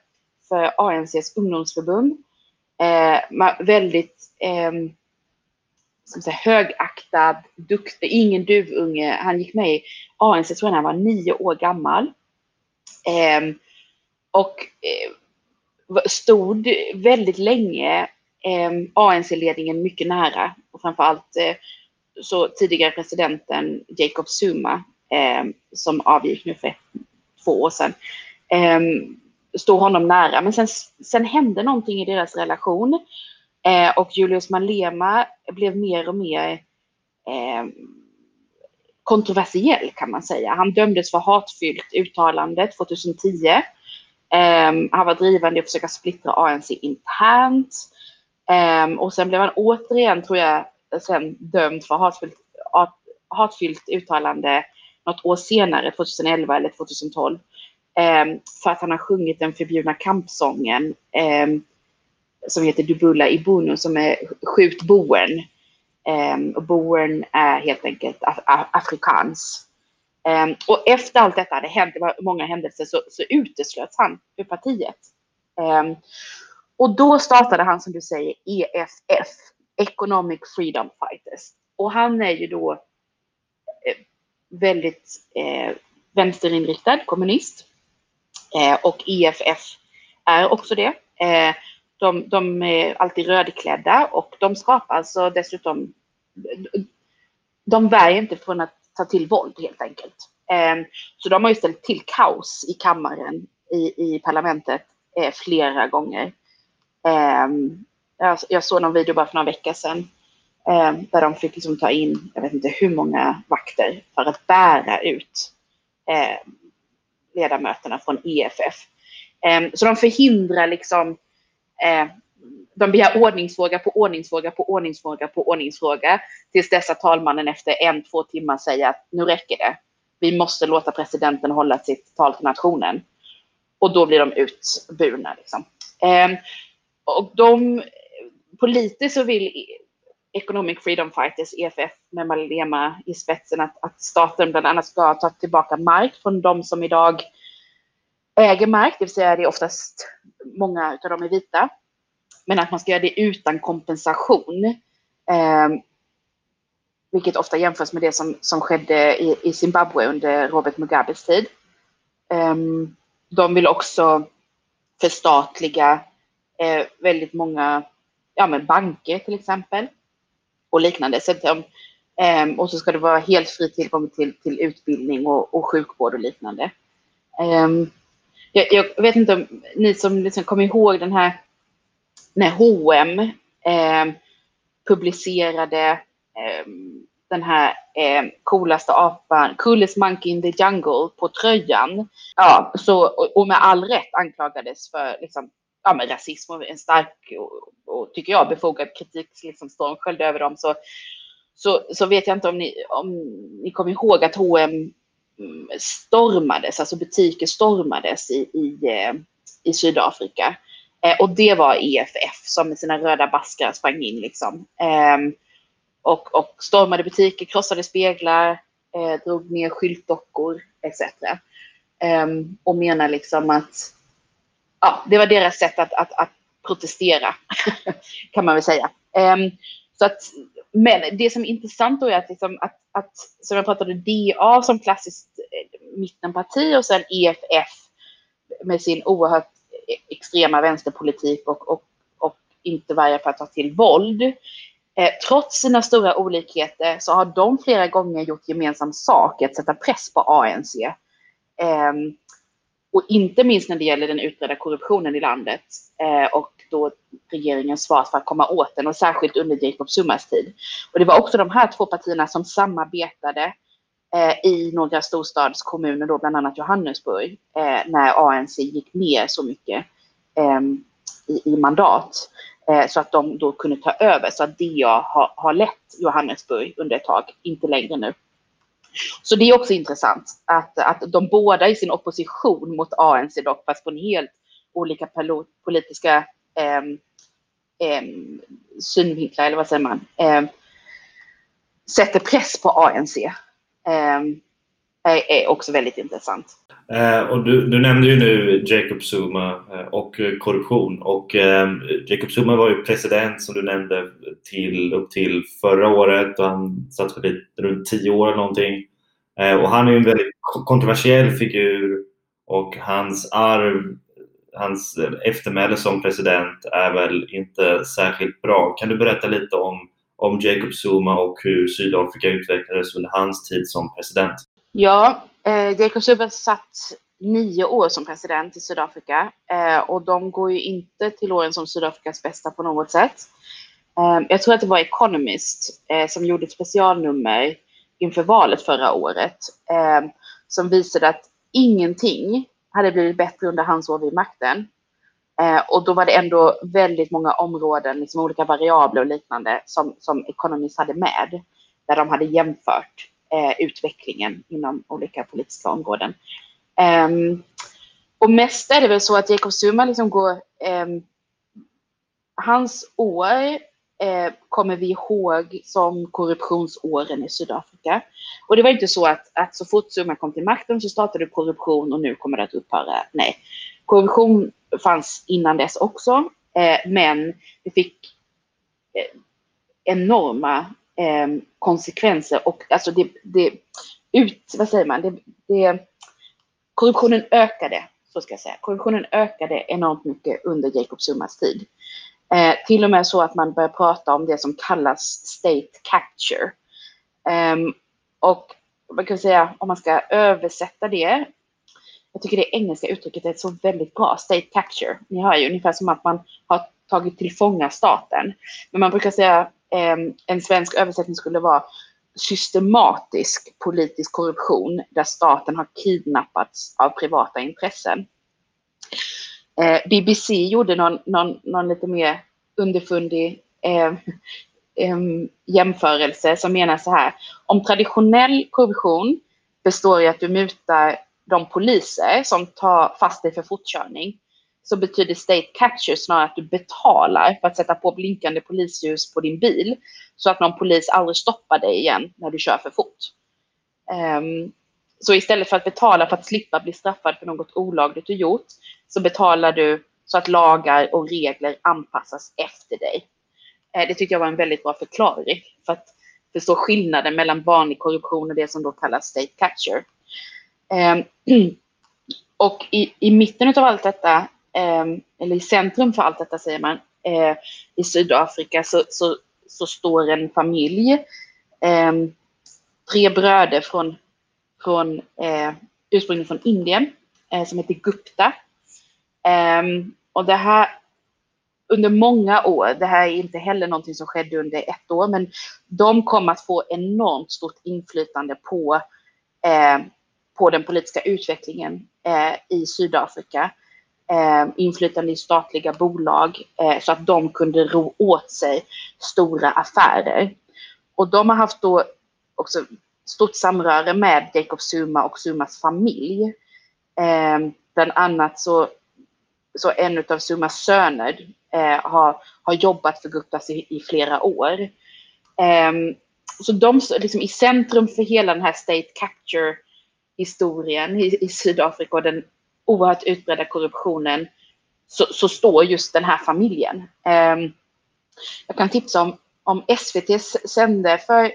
för ANCs ungdomsförbund. Eh, väldigt eh, som så här, högaktad, duktig, ingen duvunge. Han gick med i ANC tror jag när han var nio år gammal. Eh, och eh, stod väldigt länge eh, ANC-ledningen mycket nära. Och framförallt eh, så tidigare presidenten Jacob Zuma eh, som avgick nu för två år sedan, eh, stod honom nära. Men sen, sen hände någonting i deras relation eh, och Julius Malema blev mer och mer eh, kontroversiell kan man säga. Han dömdes för hatfyllt uttalande 2010. Eh, han var drivande i att försöka splittra ANC internt. Ehm, och sen blev han återigen, tror jag, sen dömd för hatfyllt, hatfyllt uttalande något år senare, 2011 eller 2012, eh, för att han har sjungit den förbjudna kampsången eh, som heter Dubula Ibunu som är Skjut boen. Um, ehm, och boen är helt enkelt af afrikans. Um, ehm, och efter allt detta hade hänt, det var många händelser, så, så uteslöts han ur partiet. Um, och då startade han, som du säger, EFF, Economic Freedom Fighters. Och han är ju då eh, väldigt eh, vänsterinriktad kommunist. Eh, och EFF är också det. Eh, de, de, är alltid rödklädda och de skapar alltså dessutom, de värjer inte från att ta till våld helt enkelt. Ehm, så de har ju ställt till kaos i kammaren i, i parlamentet eh, flera gånger. Ehm, jag, såg någon video bara för några veckor sedan ehm, där de fick liksom ta in, jag vet inte hur många vakter för att bära ut ledamöterna från EFF. Så de förhindrar liksom, eh, de begär ordningsfråga på ordningsfråga på ordningsfråga på ordningsfråga tills dess att talmannen efter en, två timmar säger att nu räcker det. Vi måste låta presidenten hålla sitt tal till nationen. Och då blir de utburna. Liksom. Eh, och de, politiskt så vill Economic Freedom Fighters, EFF, med Malema i spetsen, att, att staten bland annat ska ta tillbaka mark från de som idag äger mark, det vill säga det är oftast många av dem är vita. Men att man ska göra det utan kompensation. Eh, vilket ofta jämförs med det som, som skedde i, i Zimbabwe under Robert Mugabes tid. Eh, de vill också förstatliga eh, väldigt många ja, men banker till exempel och liknande. Så de, um, ehm, och så ska det vara helt fri tillgång till, till utbildning och, och sjukvård och liknande. Um, jag, jag, vet inte om ni som liksom kommer ihåg den här när H&M eh, publicerade eh, den här eh, coolaste apan, coolest monkey in the jungle på tröjan. Ja, så, och, och med all rätt anklagades för liksom, ja, men rasism och en stark och, och tycker jag befogad kritik liksom stormsköljde över dem. Så, så, så vet jag inte om ni, om ni kommer ihåg att H&M stormades, alltså butiker stormades i, i, eh, i Sydafrika. Eh, och det var EFF som med sina röda baskar sprang in liksom. Eh, och, och stormade butiker, krossade speglar, eh, drog ner skyltdockor etc. Ehm, och menar liksom att ja, det var deras sätt att, att, att protestera, kan man väl säga. Ehm, så att, men det som är intressant då är att, liksom, att, att som jag pratade DA som klassiskt eh, mittenparti och sen EFF med sin oerhört e-, extrema vänsterpolitik och, och, och inte varje för att ta till våld. Eh, trots sina stora olikheter så har de flera gånger gjort gemensam sak att sätta press på ANC. Eh, och inte minst när det gäller den utbredda korruptionen i landet eh, och då regeringens svar för att komma åt den och särskilt under Jacob Zumas tid. Och det var också de här två partierna som samarbetade eh, i några storstadskommuner, då bland annat Johannesburg, eh, när ANC gick ner så mycket ehm, i, i, mandat. Eh, så att de då kunde ta över. Så att DA har, har lett Johannesburg under ett tag, inte längre nu. Så det är också intressant att, att de båda i sin opposition mot ANC dock, fast på en helt olika politiska eh, eh, synvinklar, eller vad säger man, eh, sätter press på ANC. Ehm, är, också väldigt intressant. Eh, och du, du, nämnde ju nu Jacob Zuma eh, och eh, korruption. Och eh, Jacob Zuma var ju president som du nämnde till, upp till förra året och han satt för runt tio år eller någonting. Eh, och han är ju en väldigt kontroversiell figur och hans arv, hans eftermäle som president är väl inte särskilt bra. Kan du berätta lite om, om Jacob Zuma och hur Sydafrika utvecklades under hans tid som president? Ja, eh, Jacob Zuma satt nio år som president i Sydafrika eh, och de går ju inte till åren som Sydafrikas bästa på något sätt. Eh, jag tror att det var Economist eh, som gjorde ett specialnummer inför valet förra året eh, som visade att ingenting hade blivit bättre under hans år vid makten. Eh, och då var det ändå väldigt många områden, liksom olika variabler och liknande som, som Economist hade med. Där de hade jämfört Eh, utvecklingen inom olika politiska områden. Um, och mest är det väl så att Jacob Zuma liksom går, um, hans år eh, kommer vi ihåg som korruptionsåren i Sydafrika. Och det var inte så att, att så fort Zuma kom till makten så startade korruption och nu kommer det att upphöra. Nej, korruption fanns innan dess också, eh, men det fick eh, enorma eh, konsekvenser och alltså det, det ut, vad säger man, det, det, korruptionen ökade, så ska jag säga. Korruptionen ökade enormt mycket under Jacob Zumas tid. Eh, till och med så att man börjar prata om det som kallas state capture. Eh, och man kan säga, om man ska översätta det, jag tycker det engelska uttrycket är så väldigt bra, state capture. Ni hör ju ungefär som att man har tagit till fånga staten. Men man brukar säga Ehm, en svensk översättning skulle vara systematisk politisk korruption där staten har kidnappats av privata intressen. Eh, BBC gjorde någon, någon, någon lite mer underfundig eh, eh, jämförelse som menar så här. Om traditionell korruption består i att du mutar de poliser som tar fast dig för fortkörning så betyder state capture snarare att du betalar för att sätta på blinkande polisljus på din bil så att någon polis aldrig stoppar dig igen när du kör för fort. Um, så istället för att betala för att slippa bli straffad för något olagligt du gjort så betalar du så att lagar och regler anpassas efter dig. Uh, det tycker jag var en väldigt bra förklaring för att förstå skillnaden mellan vanlig korruption och det som då kallas state capture. Um, och i, i mitten av allt detta, Ehm, eller i centrum för allt detta säger man, eh, i Sydafrika så, så, så står en familj, ehm, tre bröder från, från eh, ursprungligen från Indien eh, som heter Gupta. Ehm, och det här under många år, det här är inte heller någonting som skedde under ett år, men de kom att få enormt stort inflytande på, eh, på den politiska utvecklingen eh, i Sydafrika. Eh, inflytande i statliga bolag eh, så att de kunde ro åt sig stora affärer. Och de har haft då också stort samröre med Jacob Zuma och Zumas familj. Eh, bland annat så, så en av Zumas söner eh, har, har jobbat för Guptas i, i flera år. Eh, så de liksom i centrum för hela den här state capture historien i, i Sydafrika och den oerhört utbredda korruptionen så, så står just den här familjen. Ehm, jag kan tipsa om, om SVT sände för,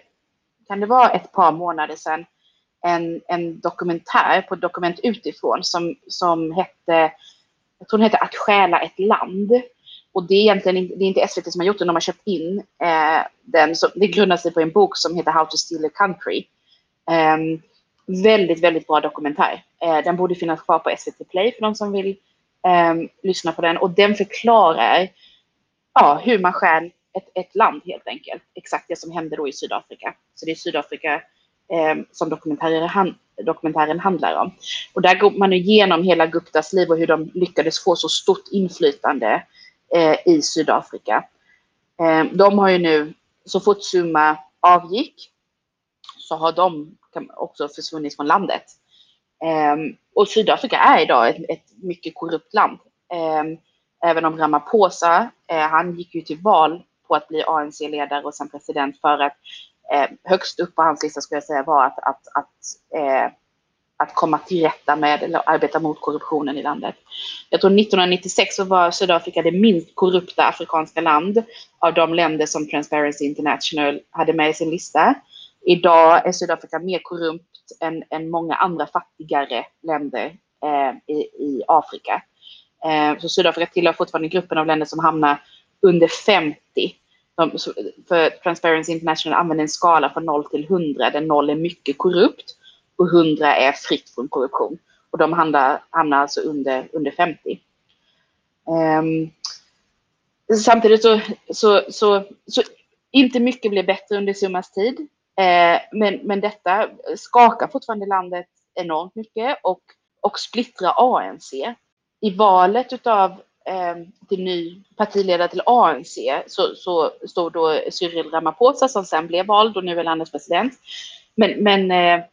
kan det vara ett par månader sedan, en, en dokumentär på Dokument utifrån som, som hette, jag tror den hette Att stjäla ett land. Och det är egentligen det är inte SVT som har gjort den, de har köpt in eh, den. Så det grundar sig på en bok som heter How to steal a country. Um, väldigt, väldigt bra dokumentär. Eh, den borde finnas kvar på SVT Play för de som vill eh, lyssna på den. Och den förklarar ja, hur man stjäl ett, ett land helt enkelt. Exakt det som hände då i Sydafrika. Så det är Sydafrika eh, som dokumentären, han, dokumentären handlar om. Och där går man igenom hela Guptas liv och hur de lyckades få så stort inflytande eh, i Sydafrika. Eh, de har ju nu, så fort Zuma avgick, så har de också försvunnit från landet. Um, och Sydafrika är idag ett, ett mycket korrupt land. Um, även om Ramaphosa, uh, han gick ju till val på att bli ANC-ledare och sen president för att uh, högst upp på hans lista skulle jag säga var att, att, att, uh, att komma till rätta med eller arbeta mot korruptionen i landet. Jag tror 1996 så var Sydafrika det minst korrupta afrikanska land av de länder som Transparency International hade med i sin lista. Idag är Sydafrika mer korrupt än, än många andra fattigare länder eh, i, i Afrika. Eh, så Sydafrika tillhör fortfarande gruppen av länder som hamnar under 50. De, för Transparency International använder en skala från 0 till 100 där 0 är mycket korrupt och 100 är fritt från korruption. Och de hamnar, hamnar alltså under, under 50. Um, ehm, samtidigt så, så, så, så inte mycket blev bättre under Sumas tid. Eh, men, men detta skakar fortfarande landet enormt mycket och, och splittrar ANC. I valet utav eh, till ny partiledare till ANC så, så stod då Cyril Ramaphosa som sen blev vald och nu är landets president. Men, men eh,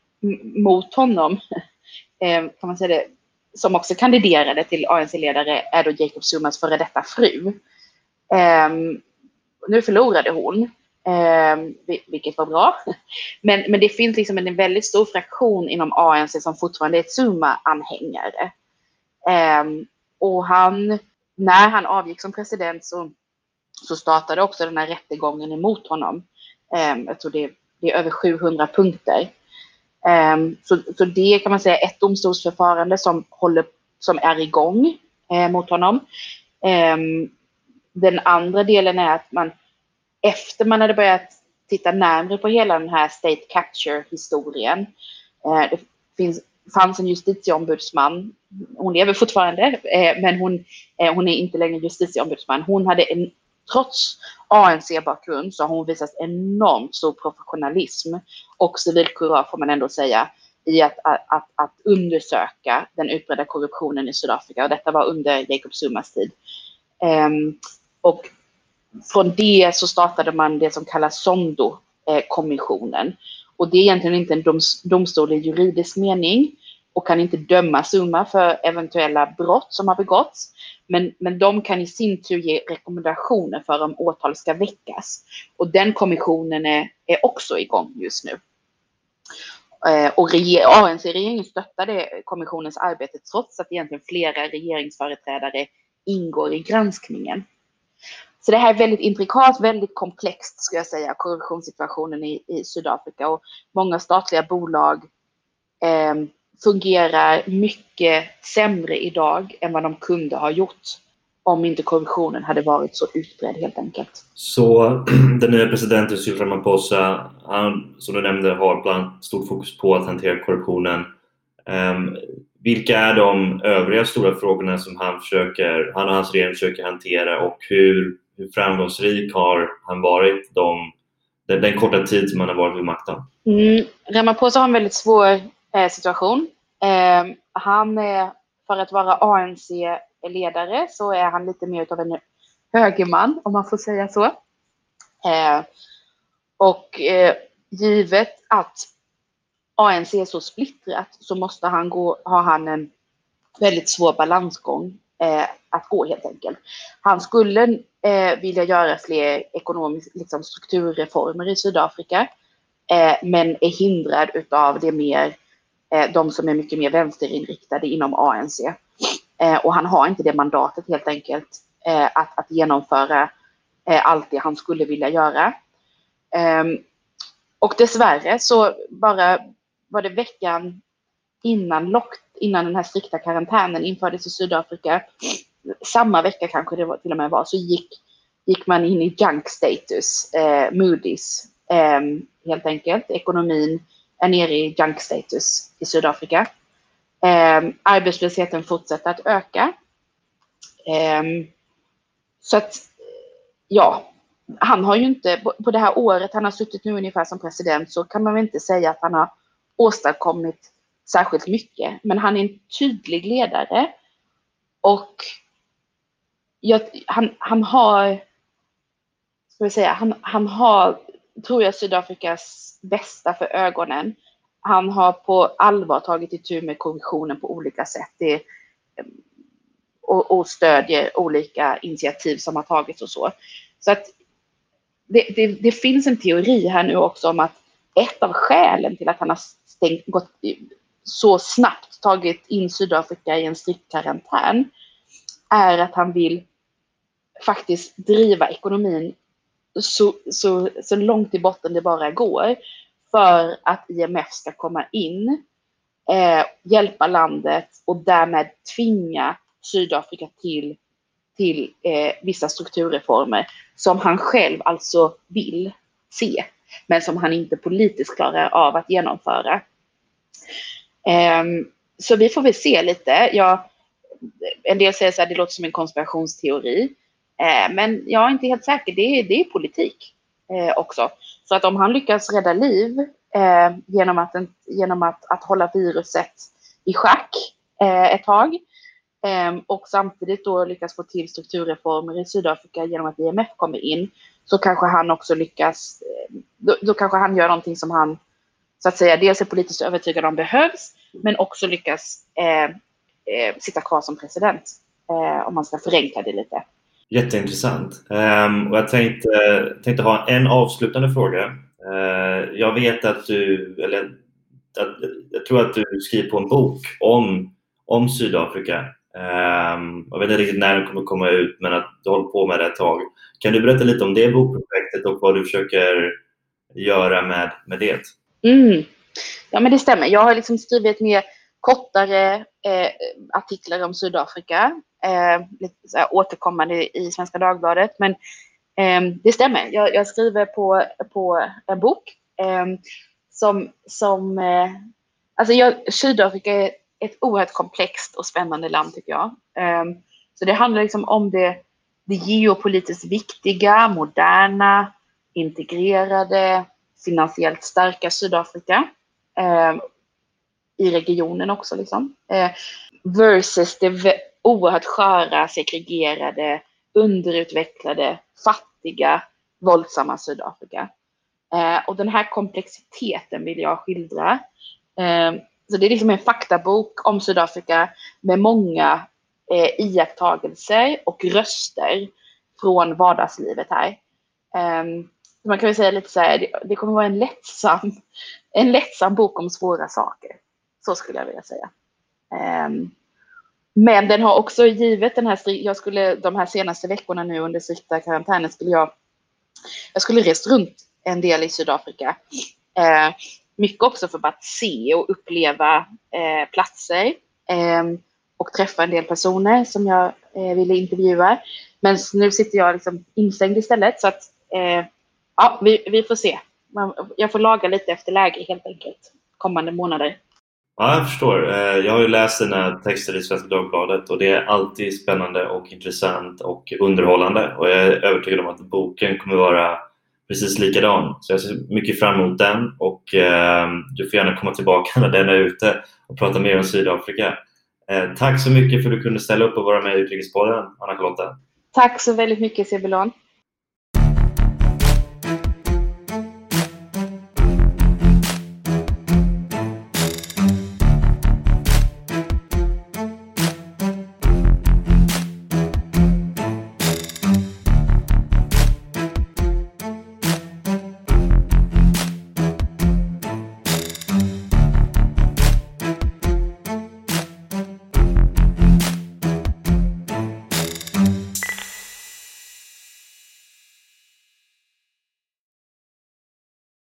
mot honom, eh, kan man säga det, som också kandiderade till ANC-ledare är då Jacob Zumas före detta fru. Eh, nu förlorade hon Eh, vilket var bra. Men, men det finns liksom en väldigt stor fraktion inom ANC som fortfarande är Zuma-anhängare. Eh, och han, när han avgick som president så, så startade också den här rättegången emot honom. Eh, jag tror det, det, är över 700 punkter. Ehm, så, så det kan man säga är ett domstolsförfarande som, håller, som är igång eh, mot honom. Ehm, den andra delen är att man efter man hade börjat titta närmare på hela den här State Capture-historien. Eh, det finns, fanns en justitieombudsman, hon lever fortfarande, eh, men hon, eh, hon är inte längre justitieombudsman. Hon hade en, trots ANC-bakgrund så har hon visat enormt stor professionalism och civilkurage får man ändå säga i att, att, att, att, undersöka den utbredda korruptionen i Sydafrika och detta var under Jacob Zumas tid. Um, och från det så startade man det som kallas Sondo-kommissionen. Och det är egentligen inte en domstol i juridisk mening och kan inte döma Zuma för eventuella brott som har begåtts. Men, men de kan i sin tur ge rekommendationer för om åtal ska väckas. Och den kommissionen är, är också igång just nu. Eh, och ANC-regeringen stöttade kommissionens arbete trots att egentligen flera regeringsföreträdare ingår i granskningen. Så det här är väldigt intrikat, väldigt komplext ska jag säga, korruptionssituationen i, i Sydafrika och många statliga bolag eh, fungerar mycket sämre idag än vad de kunde ha gjort om inte korruptionen hade varit så utbredd helt enkelt. Så den nya presidenten Cyril Ramaphosa, han som du nämnde har bland annat stort fokus på att hantera korruptionen. Um, vilka är de övriga stora frågorna som han, försöker, han och hans regering försöker hantera och hur, hur framgångsrik har han varit de, den, den korta tid som han har varit vid makten? Mm, Ramaphosa har en väldigt svår eh, situation. Eh, han är, för att vara ANC-ledare så är han lite mer av en högerman, om man får säga så. Eh, och eh, givet att ANC är så splittrat så måste han gå, har han en väldigt svår balansgång eh, att gå helt enkelt. Han skulle eh, vilja göra fler ekonomiska liksom, strukturreformer i Sydafrika eh, men är hindrad utav det mer, eh, de som är mycket mer vänsterinriktade inom ANC. Eh, och han har inte det mandatet helt enkelt eh, att, att genomföra eh, allt det han skulle vilja göra. Ehm, och dessvärre så bara var det veckan innan, lock, innan den här strikta karantänen infördes i Sydafrika, samma vecka kanske det var, till och med var, så gick, gick man in i junk status, eh, Moody's eh, helt enkelt. Ekonomin är nere i junk status i Sydafrika. Eh, arbetslösheten fortsätter att öka. Eh, så att, ja, han har ju inte, på det här året han har suttit nu ungefär som president så kan man väl inte säga att han har åstadkommit särskilt mycket. Men han är en tydlig ledare och jag, han, han har, ska vi säga, han, han har, tror jag, Sydafrikas bästa för ögonen. Han har på allvar tagit itu med korruptionen på olika sätt. Det, eh, och, och stödjer olika initiativ som har tagits och så. Så att det, det, det, finns en teori här nu också om att ett av skälen till att han har stängt, gått, så snabbt tagit in Sydafrika i en strikt karantän är att han vill faktiskt driva ekonomin så, så, så långt i botten det bara går för att IMF ska komma in, eh, hjälpa landet och därmed tvinga Sydafrika till, till eh, vissa strukturreformer som han själv alltså vill se, men som han inte politiskt klarar av att genomföra. Eh, så vi får väl se lite. Jag, en del säger att det låter som en konspirationsteori. Eh, men jag är inte helt säker. Det är, det är politik eh, också. Så att om han lyckas rädda liv eh, genom, att, genom att, att hålla viruset i schack ett tag och samtidigt då lyckas få till strukturreformer i Sydafrika genom att IMF kommer in, så kanske han också lyckas, då, då kanske han gör någonting som han så att säga dels är politiskt övertygad om behövs, men också lyckas eh, eh, sitta kvar som president. Eh, om man ska förenkla det lite. Jätteintressant. Um, och jag tänkte, tänkte ha en avslutande fråga. Uh, jag vet att du, eller att, jag tror att du skriver på en bok om, om Sydafrika. Um, jag vet inte riktigt när den kommer komma ut, men att du håller på med det ett tag. Kan du berätta lite om det bokprojektet och vad du försöker göra med, med det? Mm. Ja, men det stämmer. Jag har liksom skrivit mer kortare eh, artiklar om Sydafrika, eh, lite så här återkommande i Svenska Dagbladet. Men eh, det stämmer. Jag, jag, skriver på, på en bok eh, som, som eh, alltså jag, Sydafrika är ett oerhört komplext och spännande land tycker jag. Eh, så det handlar liksom om det, det geopolitiskt viktiga, moderna, integrerade, finansiellt starka Sydafrika. Eh, I regionen också liksom. Eh, versus det oerhört sköra, segregerade, underutvecklade, fattiga, våldsamma Sydafrika. Eh, och den här komplexiteten vill jag skildra. Eh, så det är liksom en faktabok om Sydafrika med många eh, iakttagelser och röster från vardagslivet här. Um, man kan väl säga lite så här, det, det, kommer vara en lättsam, en lättsam bok om svåra saker. Så skulle jag vilja säga. Ehm, men den har också givet den här, jag skulle de här senaste veckorna nu under strikta karantänen skulle jag, jag skulle rest runt en del i Sydafrika. Eh, mycket också för att se och uppleva eh, platser eh, och träffa en del personer som jag eh, ville intervjua. Men nu sitter jag liksom instängd istället så att eh, ja, vi, vi får se. Jag får laga lite efter läge helt enkelt kommande månader. Ja, jag förstår. Eh, jag har ju läst dina texter i Svenska Dagbladet och det är alltid spännande och intressant och underhållande och jag är övertygad om att boken kommer vara precis likadan. Så jag ser mycket fram emot den och eh, du får gärna komma tillbaka när den är ute och prata mer om Sydafrika. Eh, tack så mycket för att du kunde ställa upp och vara med i Utrikespodden, Anna-Charlotta. Tack så väldigt mycket Sebulon.